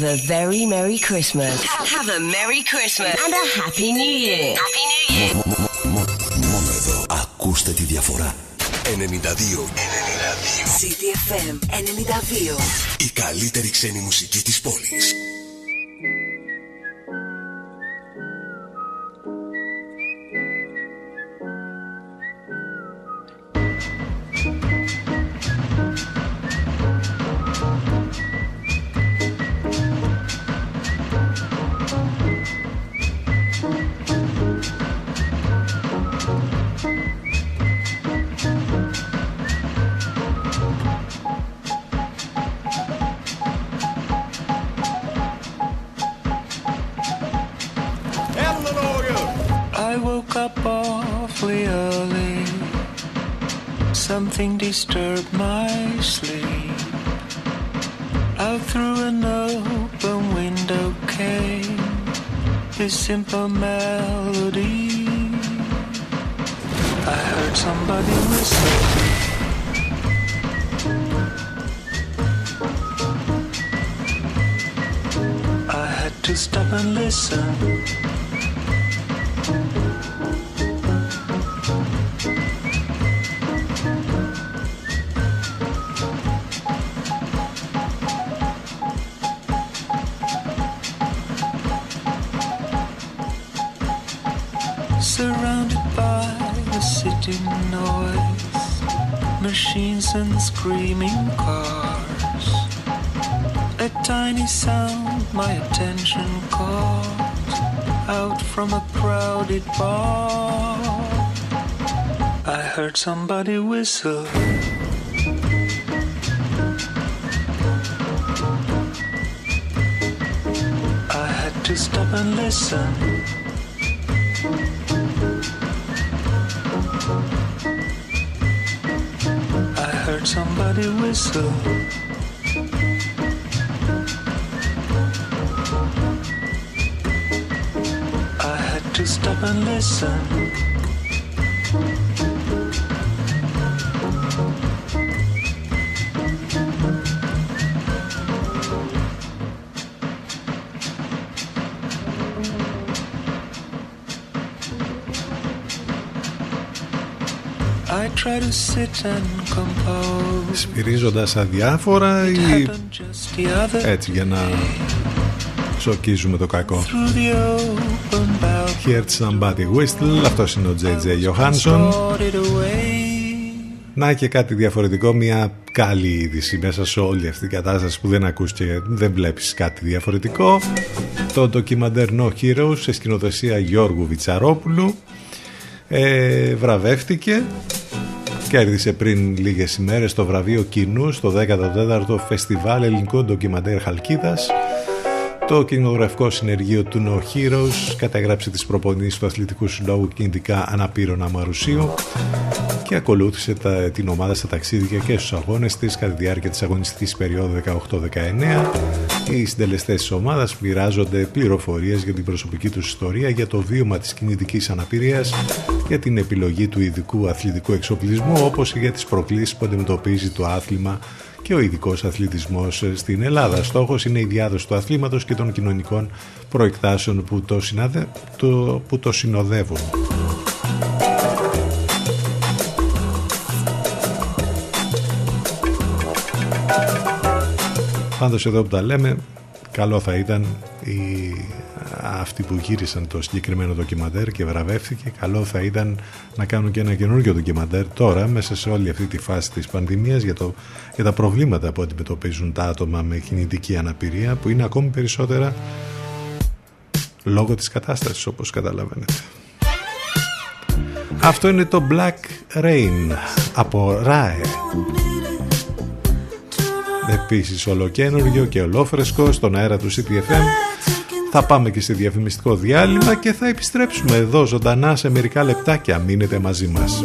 Have a very Merry Christmas. Ha- Have a Merry Christmas and a Happy New Year. Happy New Year. Μόνο εδώ. Ακούστε τη διαφορά. 92. 92. CTFM 92. Η καλύτερη ξένη μουσική της πόλης. simple man. Crowded bar. I heard somebody whistle. I had to stop and listen. Σφυρίζοντας αδιάφορα ή Just the other έτσι για να σοκίζουμε το κακό. through the open balcony. Heard somebody whistle, αυτός είναι ο JJ Johansson. Brought it away. Να και κάτι διαφορετικό, μια καλή είδηση μέσα σε όλη αυτή την κατάσταση που δεν ακούς και δεν βλέπεις κάτι διαφορετικό. Το ντοκιμαντέρ No Heroes σε σκηνοθεσία Γιώργου Βιτσαρόπουλου ε, βραβεύτηκε κέρδισε πριν λίγες ημέρες το βραβείο κοινού στο 14ο Φεστιβάλ Ελληνικό Ντοκιμαντέρ Χαλκίδας το κινηματογραφικό συνεργείο του No Heroes καταγράψε τις προπονήσεις του Αθλητικού Συλλόγου κινητικά αναπήρων αμαρουσίου και ακολούθησε τα, την ομάδα στα ταξίδια και στους αγώνες της κατά τη διάρκεια της αγωνιστικής περίοδου 18-19. Οι συντελεστές της ομάδας μοιράζονται πληροφορίες για την προσωπική τους ιστορία, για το βίωμα της κινητικής αναπηρίας, για την επιλογή του ειδικού αθλητικού εξοπλισμού, όπως και για τις προκλήσεις που αντιμετωπίζει το άθλημα και ο ειδικός αθλητισμός στην Ελλάδα. Στόχος είναι η διάδοση του αθλήματος και των κοινωνικών προεκτάσεων που το, συναδε... το... Που το συνοδεύουν. Πάντως εδώ που τα λέμε, καλό θα ήταν οι, αυτοί που γύρισαν το συγκεκριμένο ντοκιμαντέρ και βραβεύτηκε, καλό θα ήταν να κάνουν και ένα καινούργιο ντοκιμαντέρ τώρα μέσα σε όλη αυτή τη φάση της πανδημίας για, το, για τα προβλήματα που αντιμετωπίζουν τα άτομα με κινητική αναπηρία που είναι ακόμη περισσότερα λόγω της κατάστασης όπως καταλαβαίνετε. Αυτό είναι το Black Rain από RAE. Επίσης ολοκένουργιο και ολόφρεσκο στον αέρα του CTFM. Θα πάμε και σε διαφημιστικό διάλειμμα και θα επιστρέψουμε εδώ ζωντανά σε μερικά λεπτάκια. Μείνετε μαζί μας.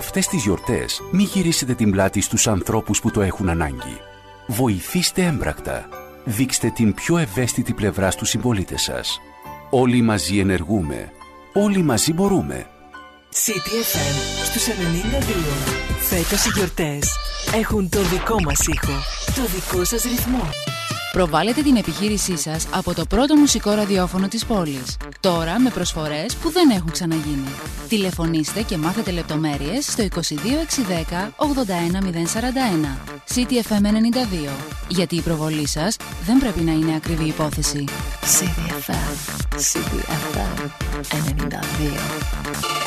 Αυτές τις γιορτές μη γυρίσετε την πλάτη στους ανθρώπους που το έχουν ανάγκη. Βοηθήστε έμπρακτα. Δείξτε την πιο ευαίσθητη πλευρά στους συμπολίτες σας. Όλοι μαζί ενεργούμε. Όλοι μαζί μπορούμε. CTFM στους 92. Φέτος οι γιορτές έχουν το δικό μας ήχο, το δικό σας ρυθμό. Προβάλλετε την επιχείρησή σας από το πρώτο μουσικό ραδιόφωνο της πόλης. Τώρα με προσφορές που δεν έχουν ξαναγίνει. Τηλεφωνήστε και μάθετε λεπτομέρειες στο 22610 81041. CTFM 92. Γιατί η προβολή σας δεν πρέπει να είναι ακριβή υπόθεση. CTFM, CTFM 92.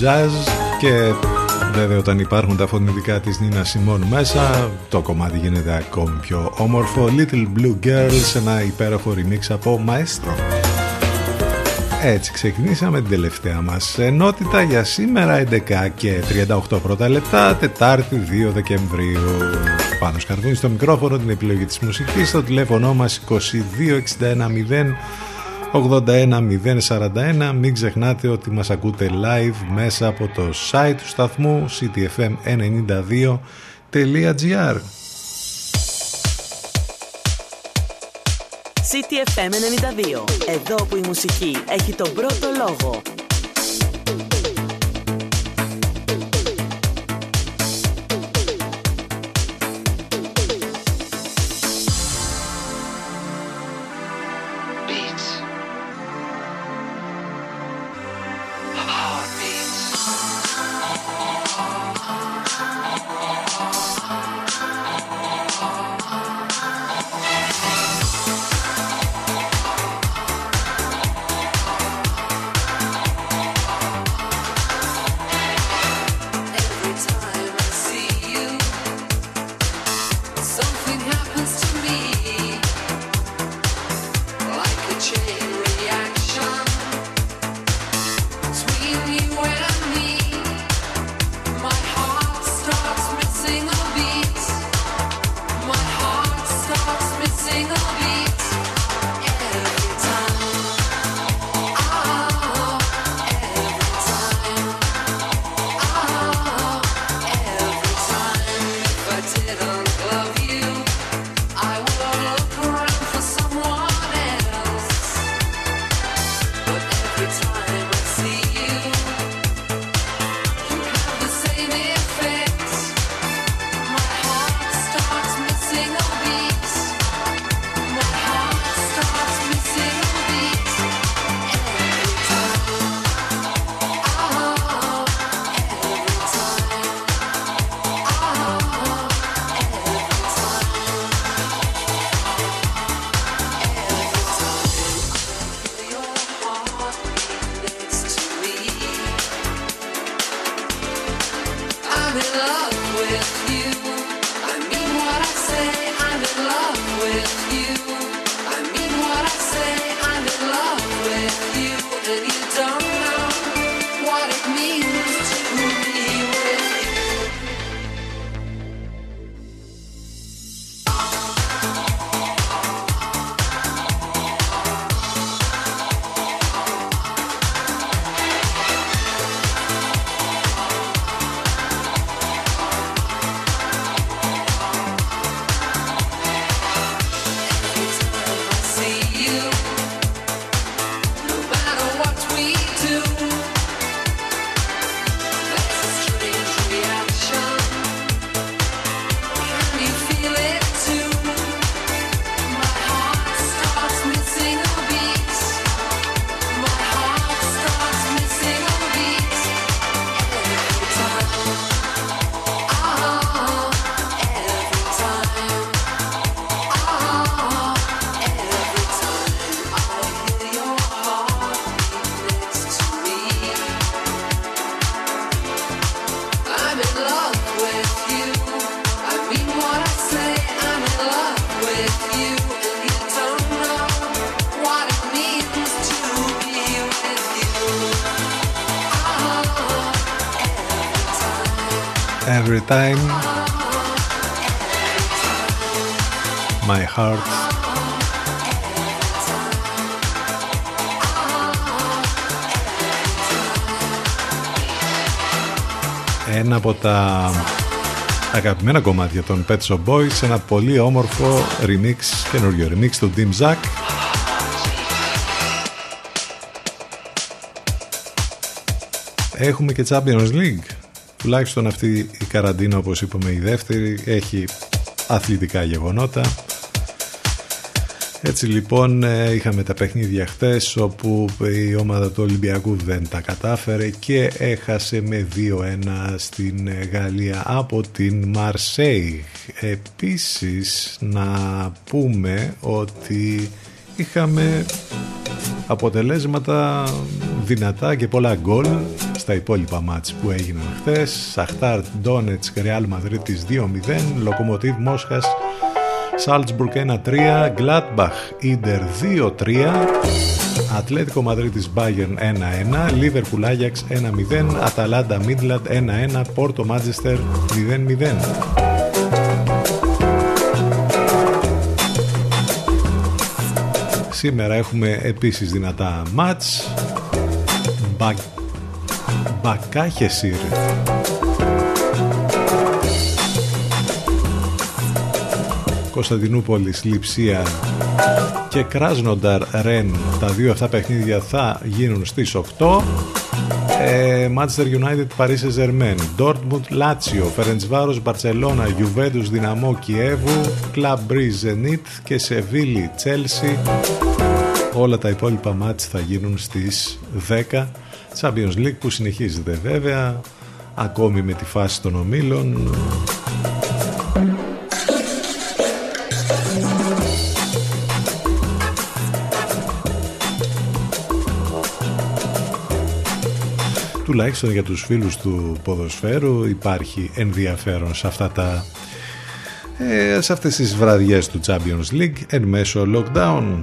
Jazz και βέβαια όταν υπάρχουν τα φωνητικά της Νίνα Σιμών μέσα το κομμάτι γίνεται ακόμη πιο όμορφο. Little Blue Girl σε ένα υπέροχο remix από Maestro. Έτσι ξεκινήσαμε την τελευταία μας ενότητα για σήμερα 11 και 38 πρώτα λεπτά Τετάρτη 2 Δεκεμβρίου. Πάνω σκαρδούνι στο μικρόφωνο την επιλογή της μουσικής στο τηλέφωνο μας 2261 81 Μην ξεχνάτε ότι μας ακούτε live μέσα από το site του σταθμού ctfm92.gr CTFM 92. Εδώ που η μουσική έχει τον πρώτο λόγο. Αγαπημένα κομμάτια των Pet Shop Boys ένα πολύ όμορφο remix, καινούριο remix του Dim Zack Έχουμε και Champions League Τουλάχιστον αυτή η καραντίνα όπως είπαμε η δεύτερη έχει αθλητικά γεγονότα. Έτσι λοιπόν ε, είχαμε τα παιχνίδια χτες όπου η ομάδα του Ολυμπιακού δεν τα κατάφερε και έχασε με 2-1 στην Γαλλία από την Μαρσέη. Επίσης να πούμε ότι είχαμε αποτελέσματα δυνατά και πολλά γκολ στα υπόλοιπα μάτς που έγιναν χθες Σαχτάρ Ντόνετς Ρεάλ Μαδρίτης 2-0 Λοκομοτίβ Μόσχας Σάλτσμπουργκ 1-3 Γκλάτμπαχ Ίντερ 2-3 Ατλέτικο Μαδρίτης Bayern 1-1, Liverpool Ajax 1-0, Αταλάντα Midland 1-1, Πόρτο Manchester 0-0. Σήμερα έχουμε επίσης δυνατά μάτς Μπα... Μπακάχεσιρ Κωνσταντινούπολης, Λιψία και Κράσνονταρ Ρεν. Τα δύο αυτά παιχνίδια θα γίνουν στις 8 ε, Manchester United, Paris Saint-Germain Dortmund, Lazio, Ferencvaros, Barcelona Juventus, Δυναμό, Κιέβου Club Breeze, Zenit και Σεβίλη, Chelsea. Όλα τα υπόλοιπα μάτς θα γίνουν στις 10 Champions League που συνεχίζεται βέβαια ακόμη με τη φάση των ομίλων τουλάχιστον για τους φίλους του ποδοσφαίρου υπάρχει ενδιαφέρον σε αυτά τα ε, σε αυτές τις βραδιές του Champions League εν μέσω lockdown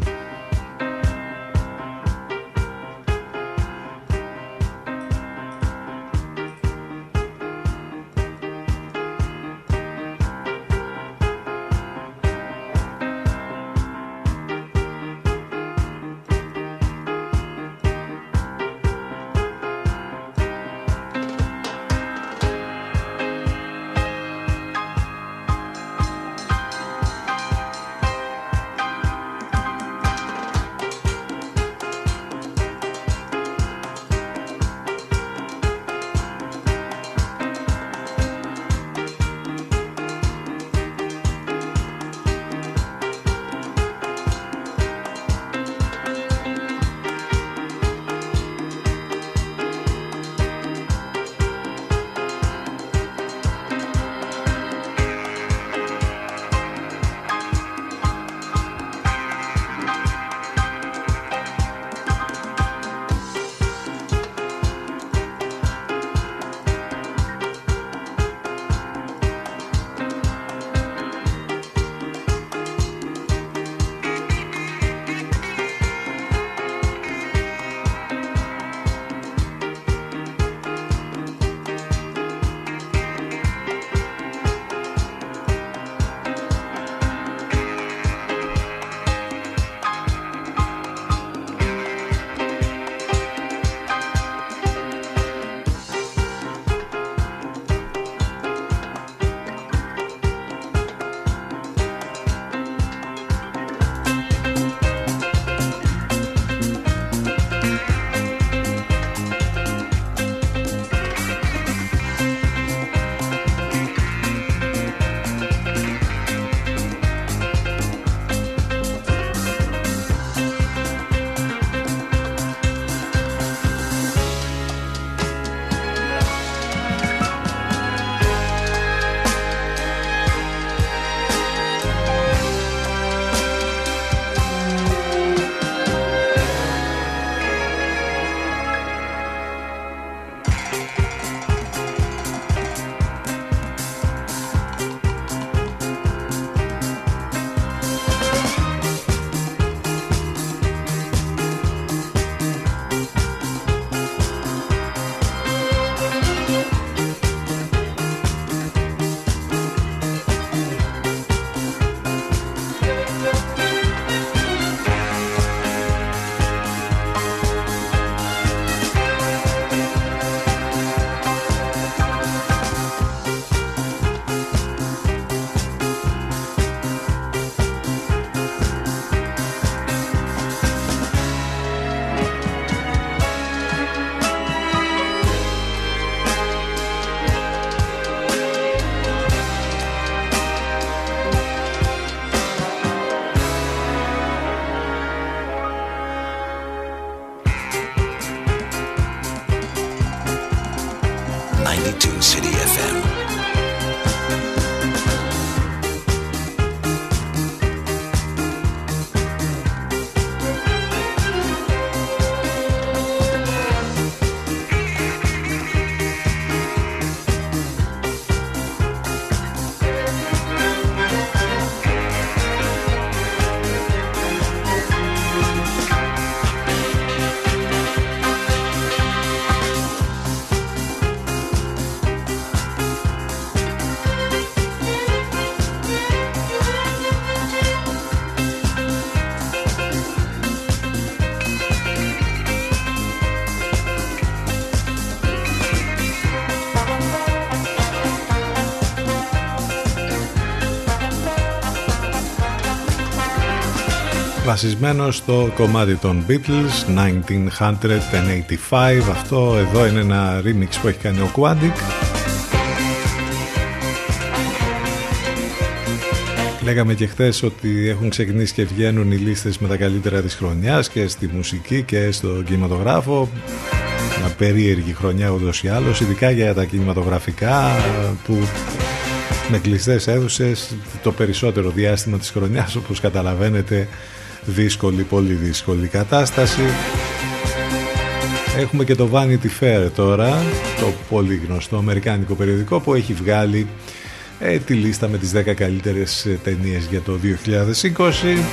βασισμένο στο κομμάτι των Beatles 1985 αυτό εδώ είναι ένα remix που έχει κάνει ο Quantic. Λέγαμε και χθες ότι έχουν ξεκινήσει και βγαίνουν οι λίστες με τα καλύτερα της χρονιάς και στη μουσική και στο κινηματογράφο. Μια περίεργη χρονιά ούτως ή άλλως ειδικά για τα κινηματογραφικά που με κλειστές αίθουσες το περισσότερο διάστημα της χρονιάς όπως καταλαβαίνετε δύσκολη, πολύ δύσκολη κατάσταση. Έχουμε και το Vanity Fair τώρα, το πολύ γνωστό αμερικάνικο περιοδικό που έχει βγάλει ε, τη λίστα με τις 10 καλύτερες ε, ταινίες για το 2020.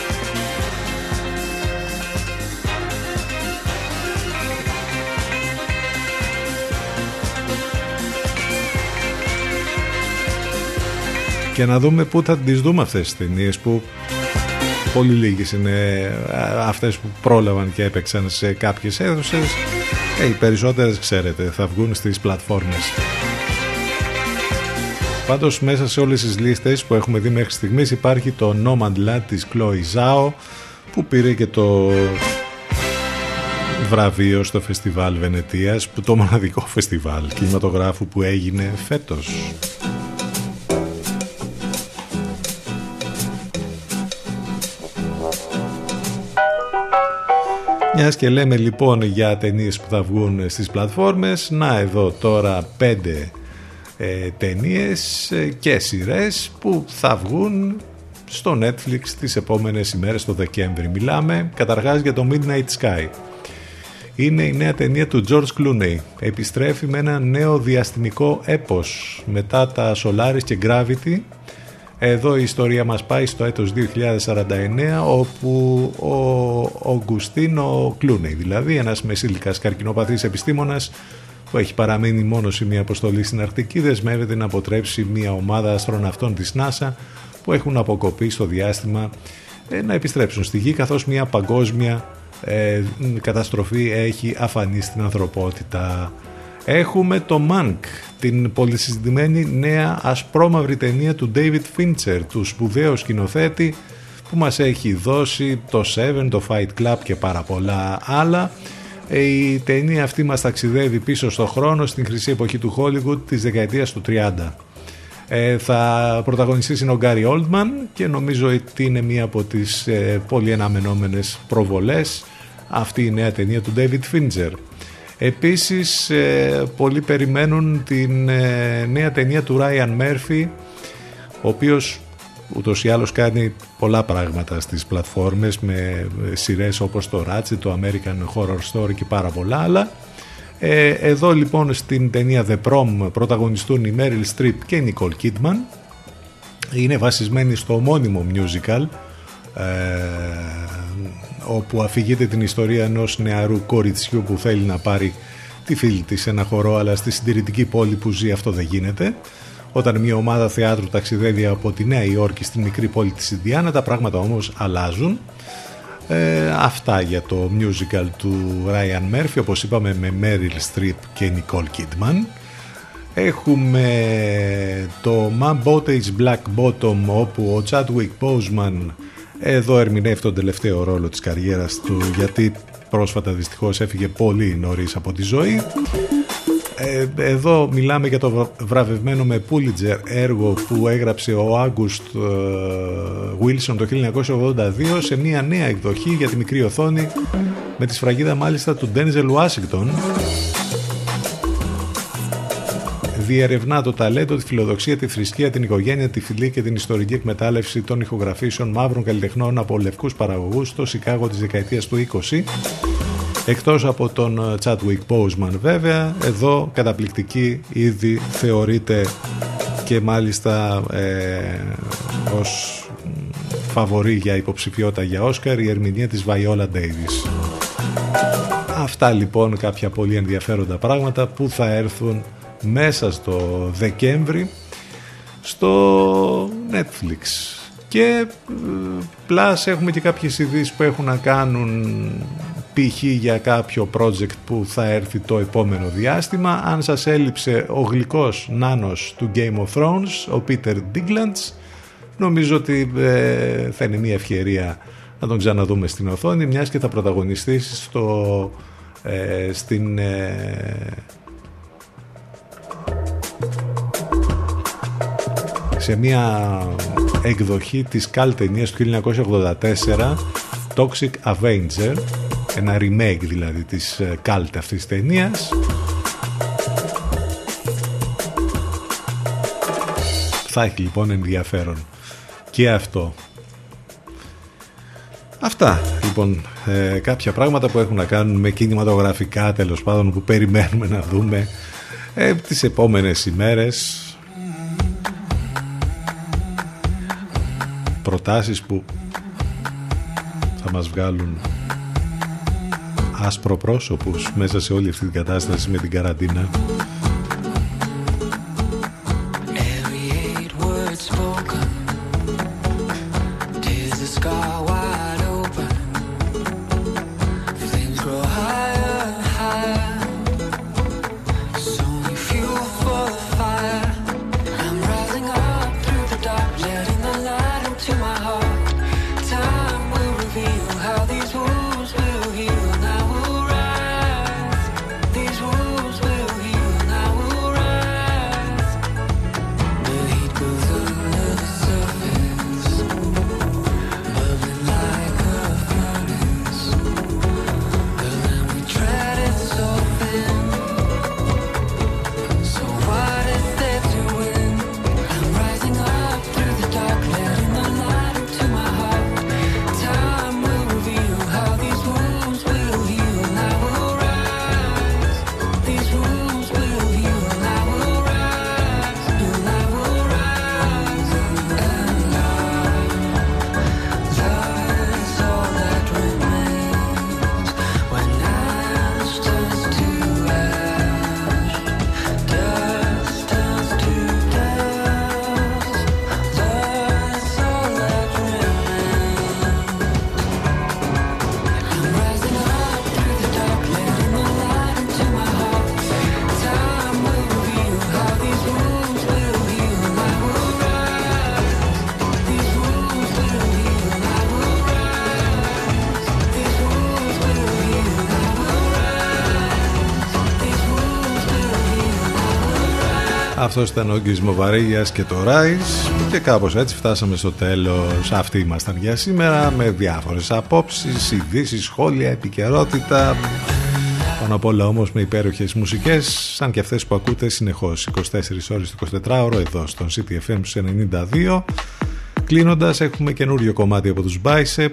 Και να δούμε πού θα τις δούμε αυτές τις ταινίες που Πολύ λίγες είναι αυτές που πρόλαβαν και έπαιξαν σε κάποιες αίθουσες. Ε, οι περισσότερες ξέρετε θα βγουν στις πλατφόρμες. Πάντως μέσα σε όλες τις λίστες που έχουμε δει μέχρι στιγμής υπάρχει το Nomadland της Chloe Zhao που πήρε και το βραβείο στο φεστιβάλ Βενετίας που το μοναδικό φεστιβάλ κινηματογράφου που έγινε φέτος. Μιας και λέμε λοιπόν για ταινίες που θα βγουν στις πλατφόρμες, να εδώ τώρα πέντε ε, ταινίες ε, και σειρές που θα βγουν στο Netflix τις επόμενες ημέρες το Δεκέμβρη. Μιλάμε καταρχάς για το Midnight Sky. Είναι η νέα ταινία του George Clooney. Επιστρέφει με ένα νέο διαστημικό έπος μετά τα Solaris και Gravity εδώ η ιστορία μας πάει στο έτος 2049 όπου ο Ογκουστίνο Κλούνεϊ, δηλαδή ένας μεσήλικας καρκινοπαθής επιστήμονας που έχει παραμείνει μόνος σε μια αποστολή στην Αρκτική δεσμεύεται να αποτρέψει μια ομάδα αστροναυτών της ΝΑΣΑ που έχουν αποκοπεί στο διάστημα ε, να επιστρέψουν στη Γη καθώς μια παγκόσμια ε, καταστροφή έχει αφανεί στην ανθρωπότητα. Έχουμε το Mank, την πολυσυζητημένη νέα ασπρόμαυρη ταινία του David Fincher, του σπουδαίου σκηνοθέτη που μας έχει δώσει το Seven, το Fight Club και πάρα πολλά άλλα. Η ταινία αυτή μας ταξιδεύει πίσω στο χρόνο στην χρυσή εποχή του Hollywood της δεκαετίας του 30. Ε, θα πρωταγωνιστήσει ο Γκάρι Όλτμαν και νομίζω ότι είναι μία από τις ε, πολύ αναμενόμενες προβολές αυτή η νέα ταινία του David Fincher. Επίσης ε, πολλοί περιμένουν την ε, νέα ταινία του Ryan Murphy ο οποίος ούτως ή άλλως κάνει πολλά πράγματα στις πλατφόρμες με σειρές όπως το Ratchet, το American Horror Story και πάρα πολλά άλλα. Ε, εδώ λοιπόν στην ταινία The Prom πρωταγωνιστούν η Meryl Streep και η Nicole Kidman. Είναι βασισμένη στο ομώνυμο musical όπου αφηγείται την ιστορία ενός νεαρού κοριτσιού που θέλει να πάρει τη φίλη της σε ένα χορό αλλά στη συντηρητική πόλη που ζει αυτό δεν γίνεται. Όταν μια ομάδα θεάτρου ταξιδεύει από τη Νέα Υόρκη στην μικρή πόλη της Ινδιάνα τα πράγματα όμως αλλάζουν. Ε, αυτά για το musical του Ryan Murphy όπως είπαμε με Meryl Streep και Nicole Kidman. Έχουμε το Man Bottage Black Bottom όπου ο Chadwick Boseman εδώ ερμηνεύει τον τελευταίο ρόλο της καριέρας του γιατί πρόσφατα δυστυχώς έφυγε πολύ νωρίς από τη ζωή. Ε, εδώ μιλάμε για το βραβευμένο με Pulitzer έργο που έγραψε ο Άγκουστ Βίλσον το 1982 σε μια νέα εκδοχή για τη μικρή οθόνη με τη σφραγίδα μάλιστα του Ντένιζελ Ουάσιγκτον διερευνά το ταλέντο, τη φιλοδοξία, τη θρησκεία, την οικογένεια, τη φιλή και την ιστορική εκμετάλλευση των ηχογραφήσεων μαύρων καλλιτεχνών από λευκούς παραγωγούς στο Σικάγο της δεκαετίας του 20. Εκτός από τον Chadwick Boseman βέβαια, εδώ καταπληκτική ήδη θεωρείται και μάλιστα ε, ως φαβορή για υποψηφιότητα για Όσκαρ η ερμηνεία της Viola Davis. Αυτά λοιπόν κάποια πολύ ενδιαφέροντα πράγματα που θα έρθουν μέσα στο Δεκέμβρη στο Netflix και πλάς έχουμε και κάποιες ειδήσεις που έχουν να κάνουν π.χ. για κάποιο project που θα έρθει το επόμενο διάστημα αν σας έλειψε ο γλυκός νάνος του Game of Thrones ο Peter Diglands νομίζω ότι ε, θα είναι μια ευκαιρία να τον ξαναδούμε στην οθόνη μιας και θα πρωταγωνιστήσει στο, ε, στην ε, σε μια εκδοχή της καλ ταινίας του 1984 Toxic Avenger ένα remake δηλαδή της καλτ αυτής της ταινίας. Θα έχει λοιπόν ενδιαφέρον και αυτό. Αυτά λοιπόν ε, κάποια πράγματα που έχουν να κάνουν με κινηματογραφικά τέλος πάντων που περιμένουμε να δούμε ε, τις επόμενες ημέρες προτάσεις που θα μας βγάλουν άσπροπρόσωπους μέσα σε όλη αυτή την κατάσταση με την καραντίνα. Αυτός ήταν ο Γκης Μοβαρίγιας και το Rise και κάπως έτσι φτάσαμε στο τέλος. Αυτοί ήμασταν για σήμερα με διάφορες απόψεις, ειδήσεις, σχόλια, επικαιρότητα. Πάνω απ' όλα όμως με υπέροχες μουσικές σαν και αυτές που ακούτε συνεχώς 24 ώρες το 24ωρο εδώ στον CTFM 92. Κλείνοντας έχουμε καινούριο κομμάτι από τους Bicep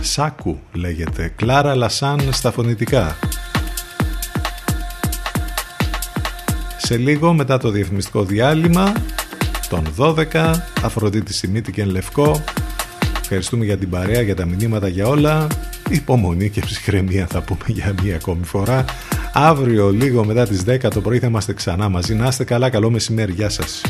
Σάκου λέγεται Κλάρα Λασάν στα φωνητικά Σε λίγο μετά το διαφημιστικό διάλειμμα των 12 Αφροδίτη Σιμίτη και Λευκό. Ευχαριστούμε για την παρέα, για τα μηνύματα, για όλα. Υπομονή και ψυχραιμία θα πούμε για μία ακόμη φορά. Αύριο λίγο μετά τις 10 το πρωί θα είμαστε ξανά μαζί. Να είστε καλά, καλό μεσημέρι, γεια σας